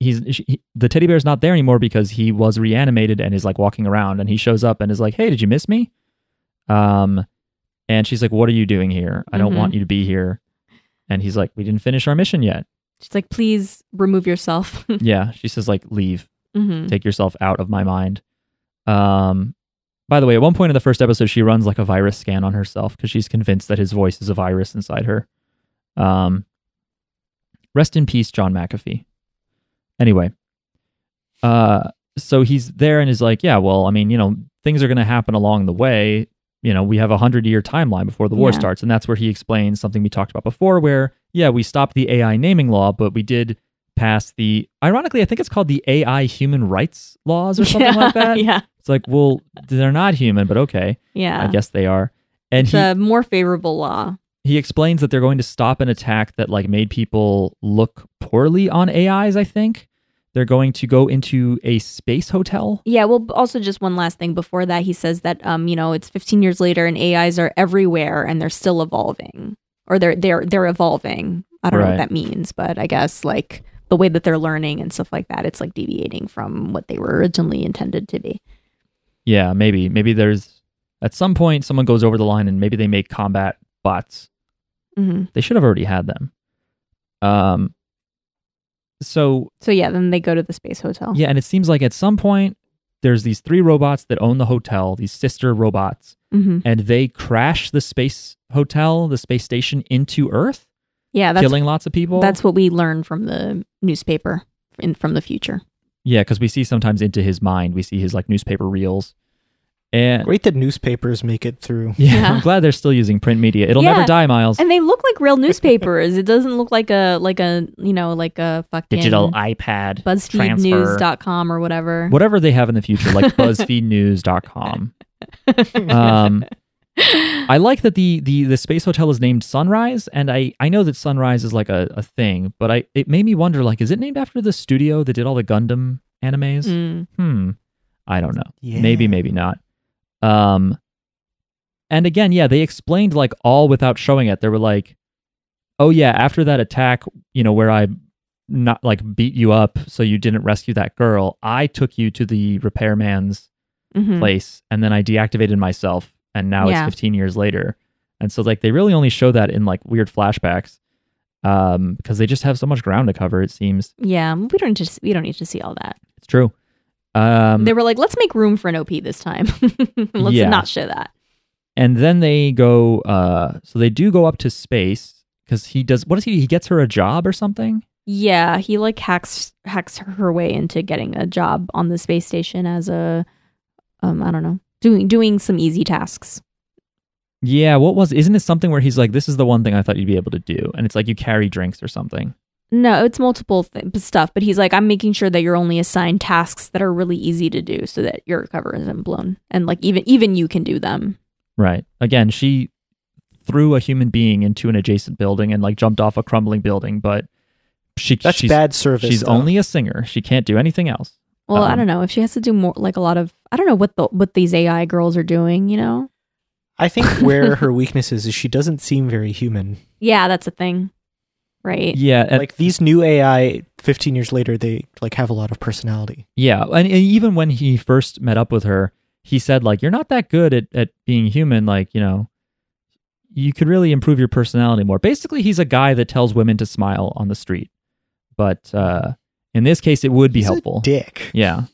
he's she, the teddy bear's not there anymore because he was reanimated and is like walking around. And he shows up and is like, "Hey, did you miss me?" Um, and she's like, "What are you doing here? I don't Mhm. want you to be here." And he's like, "We didn't finish our mission yet." She's like, please remove yourself. yeah, she says like, "Leave." hmm take yourself out of my mind. Um, by the way, at one point in the first episode, she runs like a virus scan on herself because she's convinced that his voice is a virus inside her. Um, rest in peace, John McAfee. Anyway, uh, so he's there and is like, yeah, well, I mean, you know, things are going to happen along the way. You know, we have a hundred year timeline before the war Yeah. starts, and that's where he explains something we talked about before, where yeah, we stopped the AI naming law, but we did pass the. Ironically, I think it's called the AI human rights laws or something yeah. like that. Yeah. It's like, well, they're not human, but okay, Yeah. I guess they are. And it's he a more favorable law. He explains that they're going to stop an attack that like made people look poorly on AIs. I think they're going to go into a space hotel. Yeah, well, also just one last thing before that, he says that um, you know, it's 15 years later and AIs are everywhere and they're still evolving, or they're they're they're evolving. I don't know what that means, but I guess like the way that they're learning and stuff like that, it's like deviating from what they were originally intended to be. Yeah, maybe maybe there's at some point someone goes over the line and maybe they make combat bots. Hmm They should have already had them. Um. So So yeah, then they go to the space hotel. yeah, and it seems like at some point there's these three robots that own the hotel, these sister robots, hmm and they crash the space hotel, the space station into Earth, Yeah, that's killing lots of people. that's what we learn from the newspaper in from the future. yeah, because we see sometimes into his mind, we see his like newspaper reels, and Great that newspapers make it through. yeah, Yeah. I'm glad they're still using print media. It'll Yeah. never die, Miles. And they look like real newspapers. it doesn't look like a like a you know like a fucking Digital iPad transfer. BuzzFeedNews.com or whatever. whatever they have in the future, like BuzzFeedNews.com. Um, I like that the, the the space hotel is named Sunrise, and I, I know that Sunrise is like a, a thing, but I it made me wonder like, is it named after the studio that did all the Gundam animes? Mm. Hmm, I don't know. Yeah. Maybe, maybe not. Um, and again, yeah, they explained like all without showing it. They were like, "Oh yeah, after that attack, you know, where I not like beat you up so you didn't rescue that girl, I took you to the repairman's Mhm. place, and then I deactivated myself, and now Yeah. it's 15 years later." And so like they really only show that in like weird flashbacks, um, because they just have so much ground to cover. It seems Yeah, we don't just we don't need to see all that. it's true. Um, they were like, let's make room for an OP this time. let's Yeah. not show that. and then they go uh so they do go up to space because he does what is he he gets her a job or something Yeah, he like hacks hacks her way into getting a job on the space station as a um I don't know doing doing some easy tasks. yeah what was isn't it something where he's like this is the one thing i thought you'd be able to do and it's like you carry drinks or something No, it's multiple th- stuff, but he's like, I'm making sure that you're only assigned tasks that are really easy to do, so that your cover isn't blown, and like even even you can do them. right again she threw a human being into an adjacent building and like jumped off a crumbling building but she That's she's, bad service. she's though. only a singer she can't do anything else Well, I Um, don't know if she has to do more, like a lot of, I don't know what the what these AI girls are doing. You know? I think where her weakness is is she doesn't seem very human. Yeah, that's a thing, right? yeah and- like these new AI, 15 years later, they like have a lot of personality. Yeah, and, and even when he first met up with her, he said like, "You're not that good at at being human. Like, you know, you could really improve your personality more." Basically, he's a guy that tells women to smile on the street, but uh, in this case, it would be He's a helpful. dick. Yeah.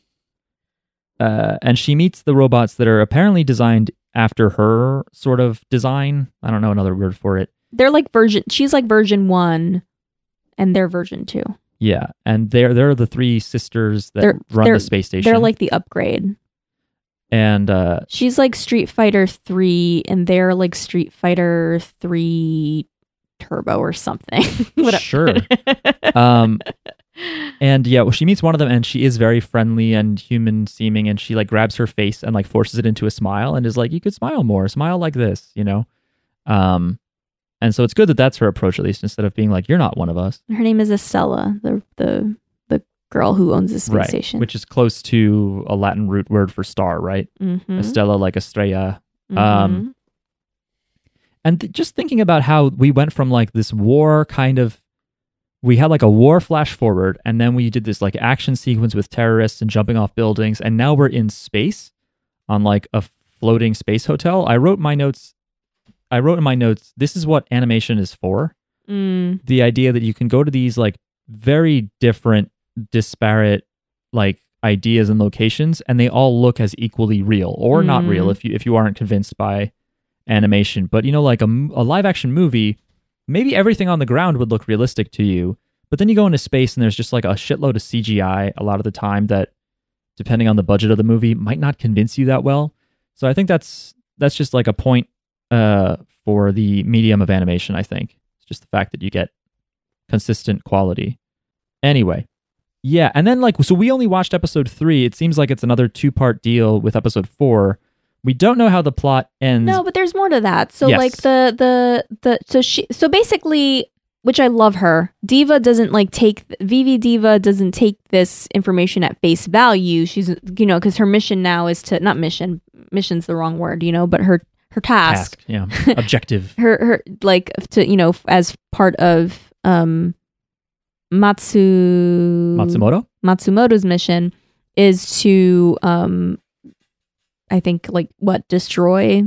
Uh, and she meets the robots that are apparently designed after her sort of design. I don't know another word for it. They're like version. She's like version one, and they're version two. Yeah, and they're they're the three sisters that They're- run they're- the space station. They're like the upgrade. and uh, She's like Street Fighter three, and they're like Street Fighter three Turbo or something. Sure. um And yeah, well, she meets one of them, and she is very friendly and human seeming, and she like grabs her face and like forces it into a smile, and is like, "You could smile more, smile like this," you know. Um, and so it's good that that's her approach, at least, instead of being like, "You're not one of us," Her name is Estella, the the the girl who owns the space right? station. Which is close to a Latin root word for star, right? mm-hmm. Estella, like estrella, Mhm. um, and th- just thinking about how we went from like this war kind of we had like a war flash forward and then we did this like action sequence with terrorists and jumping off buildings and now we're in space on like a floating space hotel i wrote my notes i wrote in my notes this is what animation is for. Mm, the idea that you can go to these like very different disparate like ideas and locations and they all look as equally real or not real Mm. if you if you aren't convinced by animation. But you know like a, a live action movie maybe everything on the ground would look realistic to you but then you go into space and there's just like a shitload of CGI a lot of the time that depending on the budget of the movie might not convince you that well. So i think that's that's just like a point uh for the medium of animation i think it's just the fact that you get consistent quality. Anyway, yeah, and then like so we only watched episode 3. It seems like it's another two-part deal with episode 4. We don't know how the plot ends. no, but there's more to that. So Yes. like the the the so she so basically which I love her. Diva doesn't like take Vivy Diva doesn't take this information at face value. She's you know cuz her mission now is to not mission, mission's the wrong word, you know, but her her task, task, yeah, objective. her her like to you know as part of um Matsu Matsumoto? Matsumoto's mission is to um I think like what destroy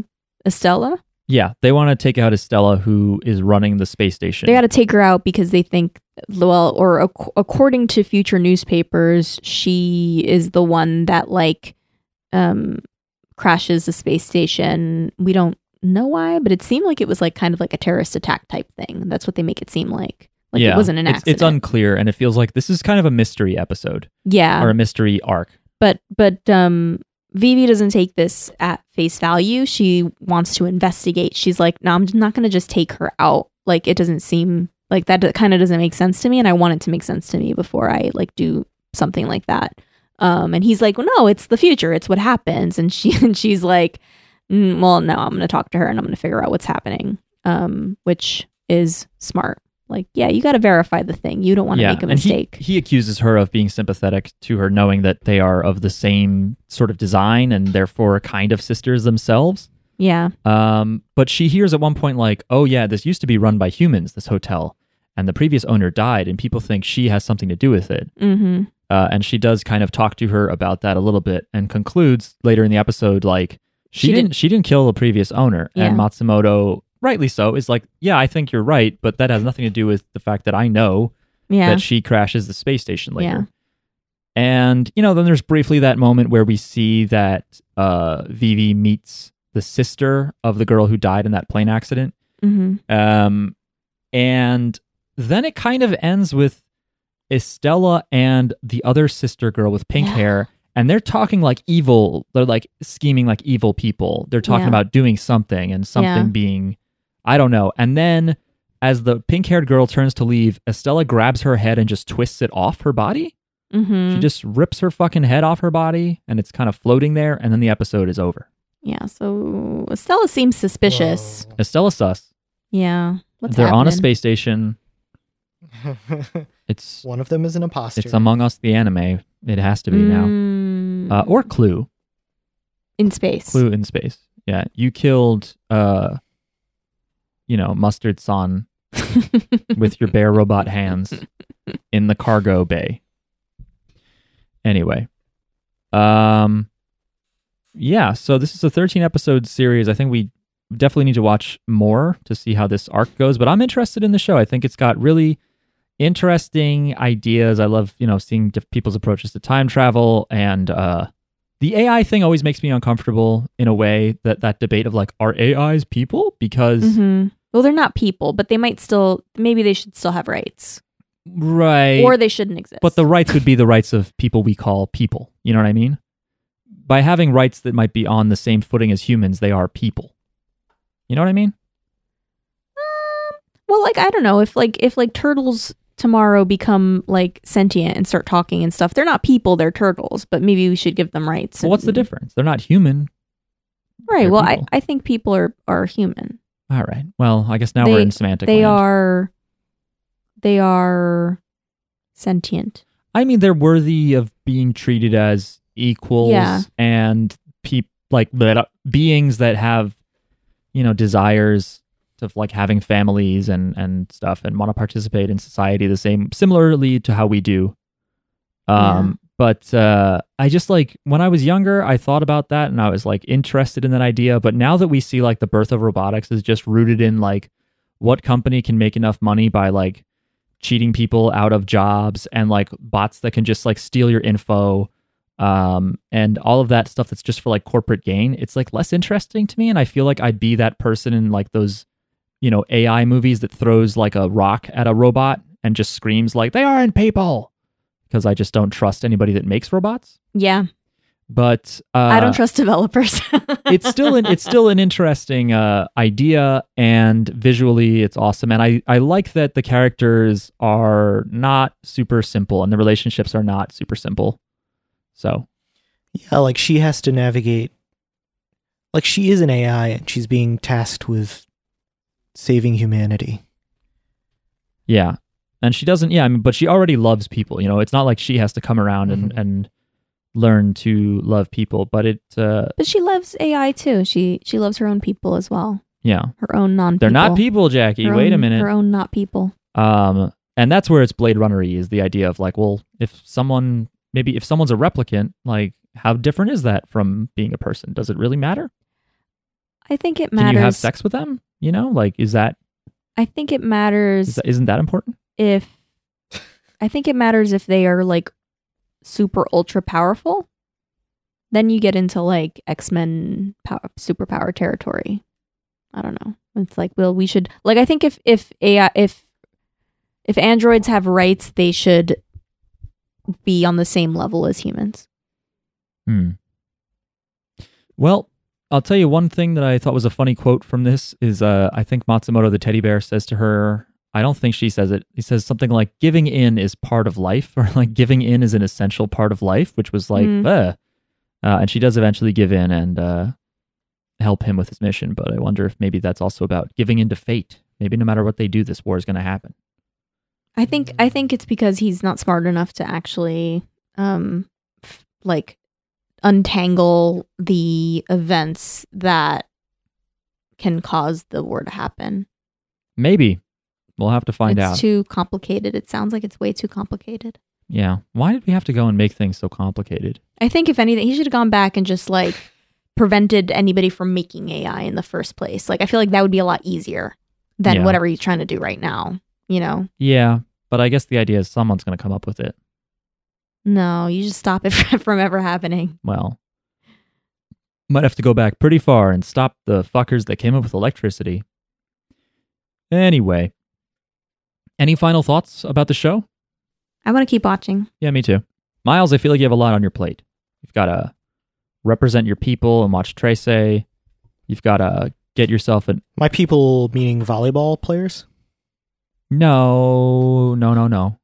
Estella. Yeah, they want to take out Estella who is running the space station. They got to take her out because they think well or ac- according to future newspapers she is the one that like um crashes the space station. We don't know why, but it seemed like it was like kind of like a terrorist attack type thing. That's what they make it seem like. Like yeah, it wasn't an it's, accident. It's unclear and it feels like this is kind of a mystery episode yeah. or a mystery arc. but but um Vivy doesn't take this at face value. She wants to investigate. She's like, no, I'm not going to just take her out. Like, it doesn't seem like that. Kind of doesn't make sense to me, and I want it to make sense to me before I like do something like that. Um, and he's like, well, no, it's the future. It's what happens. And she and she's like, mm, well, no, I'm going to talk to her and I'm going to figure out what's happening. Um, which is smart. Like, yeah, you got to verify the thing. You don't want to yeah, make a and he- mistake. He, accuses her of being sympathetic to her, knowing that they are of the same sort of design and therefore kind of sisters themselves. yeah. Um, but she hears at one point, like, oh, yeah, this used to be run by humans, this hotel, and the previous owner died, and people think she has something to do with it. Mm-hmm. Uh, and she does kind of talk to her about that a little bit and concludes later in the episode, like, she, She didn't, didn't- she didn't kill the previous owner. And Matsumoto, rightly so, is like, yeah, I think you're right, but that has nothing to do with the fact that I know Yeah. that she crashes the space station later. Yeah. And, you know, then there's briefly that moment where we see that uh, Vivy meets the sister of the girl who died in that plane accident. mm-hmm. Um, and then it kind of ends with Estella and the other sister girl with pink Yeah. hair. And they're talking like evil. They're like scheming like evil people. They're talking Yeah. about doing something and something Yeah. being, I don't know. And then as the pink haired girl turns to leave, Estella grabs her head and just twists it off her body. Mm-hmm. She just rips her fucking head off her body and it's kind of floating there. And then the episode is over. Yeah, so Estella seems suspicious. Whoa. Estella sus. Yeah. What's they're on a space station. It's One of them is an imposter. It's Among Us the anime. It has to be now. Mm, Uh, or Clue. in space. Clue in space. Yeah. You killed uh you know, Mustard Son with your bear robot hands in the cargo bay. Anyway. Um yeah, so this is a 13 episode series. I think we definitely need to watch more to see how this arc goes, but I'm interested in the show. I think it's got really interesting ideas. I love, you know, seeing diff- people's approaches to time travel and uh the AI thing always makes me uncomfortable in a way that that debate of like are AIs people because Mhm. Well, they're not people, but they might still. Maybe they should still have rights, right or they shouldn't exist. but the rights would be the rights of people we call people. You know what I mean? By having rights that might be on the same footing as humans, they are people. You know what I mean? well, like I don't know if like if like turtles tomorrow become like sentient and start talking and stuff. They're not people, they're turtles, but maybe we should give them rights. Well, what's the difference? They're not human. Right. They're Well, I, people. I think people are are human. All right. Well, I guess now They- we're in semantic. They land. are they are sentient. I mean, they're worthy of being treated as equals Yeah. and peop like that beings that have, you know, desires of like having families and and stuff and want to participate in society the same similarly to how we do. Um but uh I just like when I was younger I thought about that and I was like interested in that idea, but now that we see like the birth of robotics is just rooted in like what company can make enough money by like cheating people out of jobs and like bots that can just like steal your info um and all of that stuff that's just for like corporate gain it's like less interesting to me and i feel like i'd be that person in like those you know ai movies that throws like a rock at a robot and just screams like they aren't people because i just don't trust anybody that makes robots Yeah. but uh, I don't trust developers. it's still an it's still an interesting uh, idea and visually it's awesome and I I like that the characters are not super simple and the relationships are not super simple. So Yeah, like she has to navigate. Like she is an AI and she's being tasked with saving humanity. yeah, and she doesn't yeah I mean, but she already loves people. You know, it's not like she has to come around and Mhm. and learn to love people, but it uh, but she loves AI too. She she loves her own people as well. yeah Her own non people they're not people, Jackie. Her Wait a minute. Her own not people. Um, and that's where it's Blade Runner-y is the idea of like, well, if someone maybe if someone's a replicant, like how different is that from being a person? Does it really matter? I think it Can matters. you have sex with them? You know, like is that, I think it matters is that isn't that important? if I think it matters if they are like super ultra powerful. Then you get into like X Men power, superpower territory. I don't know. It's like, well, we should like. I think if if AI if if androids have rights, they should be on the same level as humans. Hmm. Well, I'll tell you one thing that I thought was a funny quote from this is uh, I think Matsumoto the teddy bear says to her, I don't think she says it. He says something like giving in is part of life or like giving in is an essential part of life, which was like, Mm. uh. And she does eventually give in and uh, help him with his mission. But I wonder if maybe that's also about giving in to fate. Maybe no matter what they do, this war is going to happen. I think I think it's because he's not smart enough to actually um f- like untangle the events that can cause the war to happen. Maybe. We'll have to find it's out. It's too complicated. It sounds like it's way too complicated. yeah. Why did we have to go and make things so complicated? I think if anything, he should have gone back and just like prevented anybody from making AI in the first place. Like I feel like that would be a lot easier than Yeah. whatever he's trying to do right now. You know? Yeah. But I guess the idea is someone's going to come up with it. No, you just stop it from ever happening. well, might have to go back pretty far and stop the fuckers that came up with electricity. Anyway, any final thoughts about the show? I want to keep watching. Yeah, me too. Miles, I feel like you have a lot on your plate. You've got to represent your people and watch Trace. You've got to get yourself an. My people meaning volleyball players? No, no, no, no.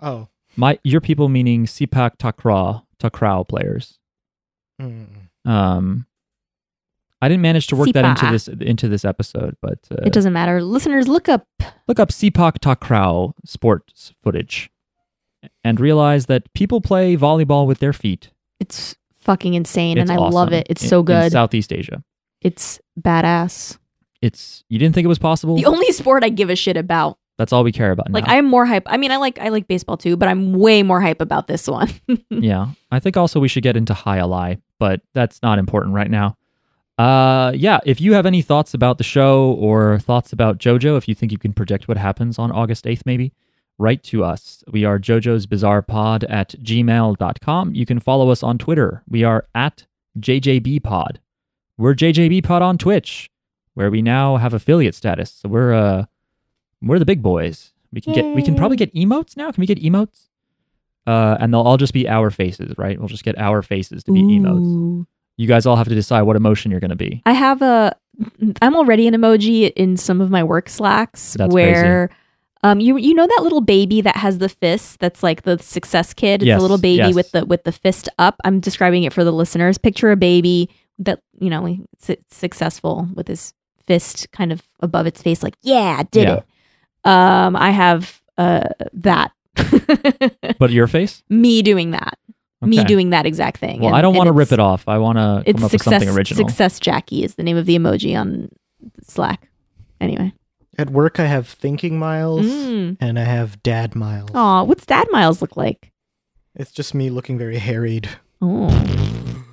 Oh. My your people meaning Sepak Takra Takraw players. Mm. Um, I didn't manage to work that into this into this episode, but uh, it doesn't matter. Listeners, look up look up Sepak Takraw sports footage and realize that people play volleyball with their feet. It's fucking insane It's and I love it. It's in- so in good. Southeast Asia. it's badass. It's you didn't think it was possible. The only sport I give a shit about. That's all we care about Like now. I'm more hype. I mean, I like I like baseball too, but I'm way more hype about this one. yeah, I think also we should get into High Ally, but that's not important right now. Uh, yeah, if you have any thoughts about the show or thoughts about JoJo, if you think you can predict what happens on August 8th, maybe, write to us. We are JoJo's Bizarre Pod at gmail.com. You can follow us on Twitter. We are at JJB Pod. We're JJB Pod on Twitch, where we now have affiliate status. So we're uh we're the big boys. We can get we can probably get emotes now. Can we get emotes? Uh, and they'll all just be our faces, right? We'll just get our faces to be emotes. You guys all have to decide what emotion you're going to be. I have a I'm already an emoji in some of my work slacks That's where Um, you you know that little baby that has the fist that's like the success kid. It's Yes, a little baby yes. with the with the fist up. I'm describing it for the listeners. Picture a baby that you know su- successful with his fist kind of above its face, like yeah, I did Yeah. it. Um, I have uh that. But your face? Me doing that. Me doing that exact thing. Well, And- I don't want to rip it off. I want to It's come up success. with something original. Success Jackie is the name of the emoji on Slack. Anyway. At work, I have thinking miles Mm. and I have dad miles. Aw, what's Dad Miles look like? It's just me looking very harried. Oh.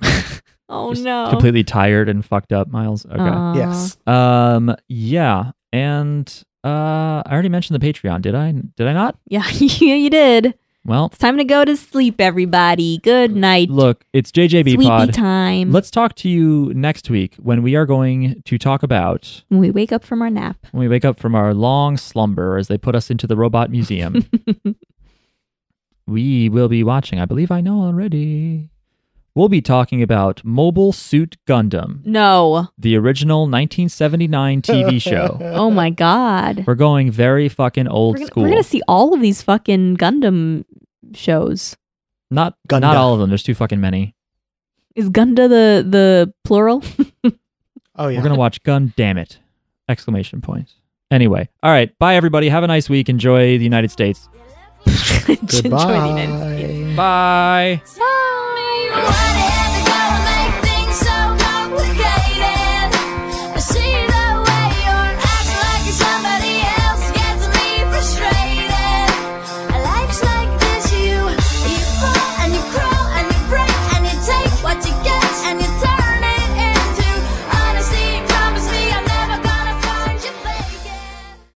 oh Just no. Completely tired and fucked up, Miles. Okay. Aw. yes. Um. Yeah. And uh, I already mentioned the Patreon. Did I? Did I not? Yeah, yeah, you did. Well, It's time to go to sleep, everybody. Good night. look, it's JJB Pod. time. Let's talk to you next week when we are going to talk about when we wake up from our nap. when we wake up from our long slumber as they put us into the robot museum. we will be watching. I believe I know already. We'll be talking about Mobile Suit Gundam, No. the original 1979 TV show. Oh my god. We're going very fucking old We're gonna, school. we're gonna see all of these fucking Gundam shows. not Gunda. not all of them. There's too fucking many. Is Gunda the the plural? Oh yeah. We're gonna watch Gun Damn It! Exclamation point. Anyway, all right. Bye everybody. Have a nice week. Enjoy the United States. Enjoy the United States. Goodbye. Bye. It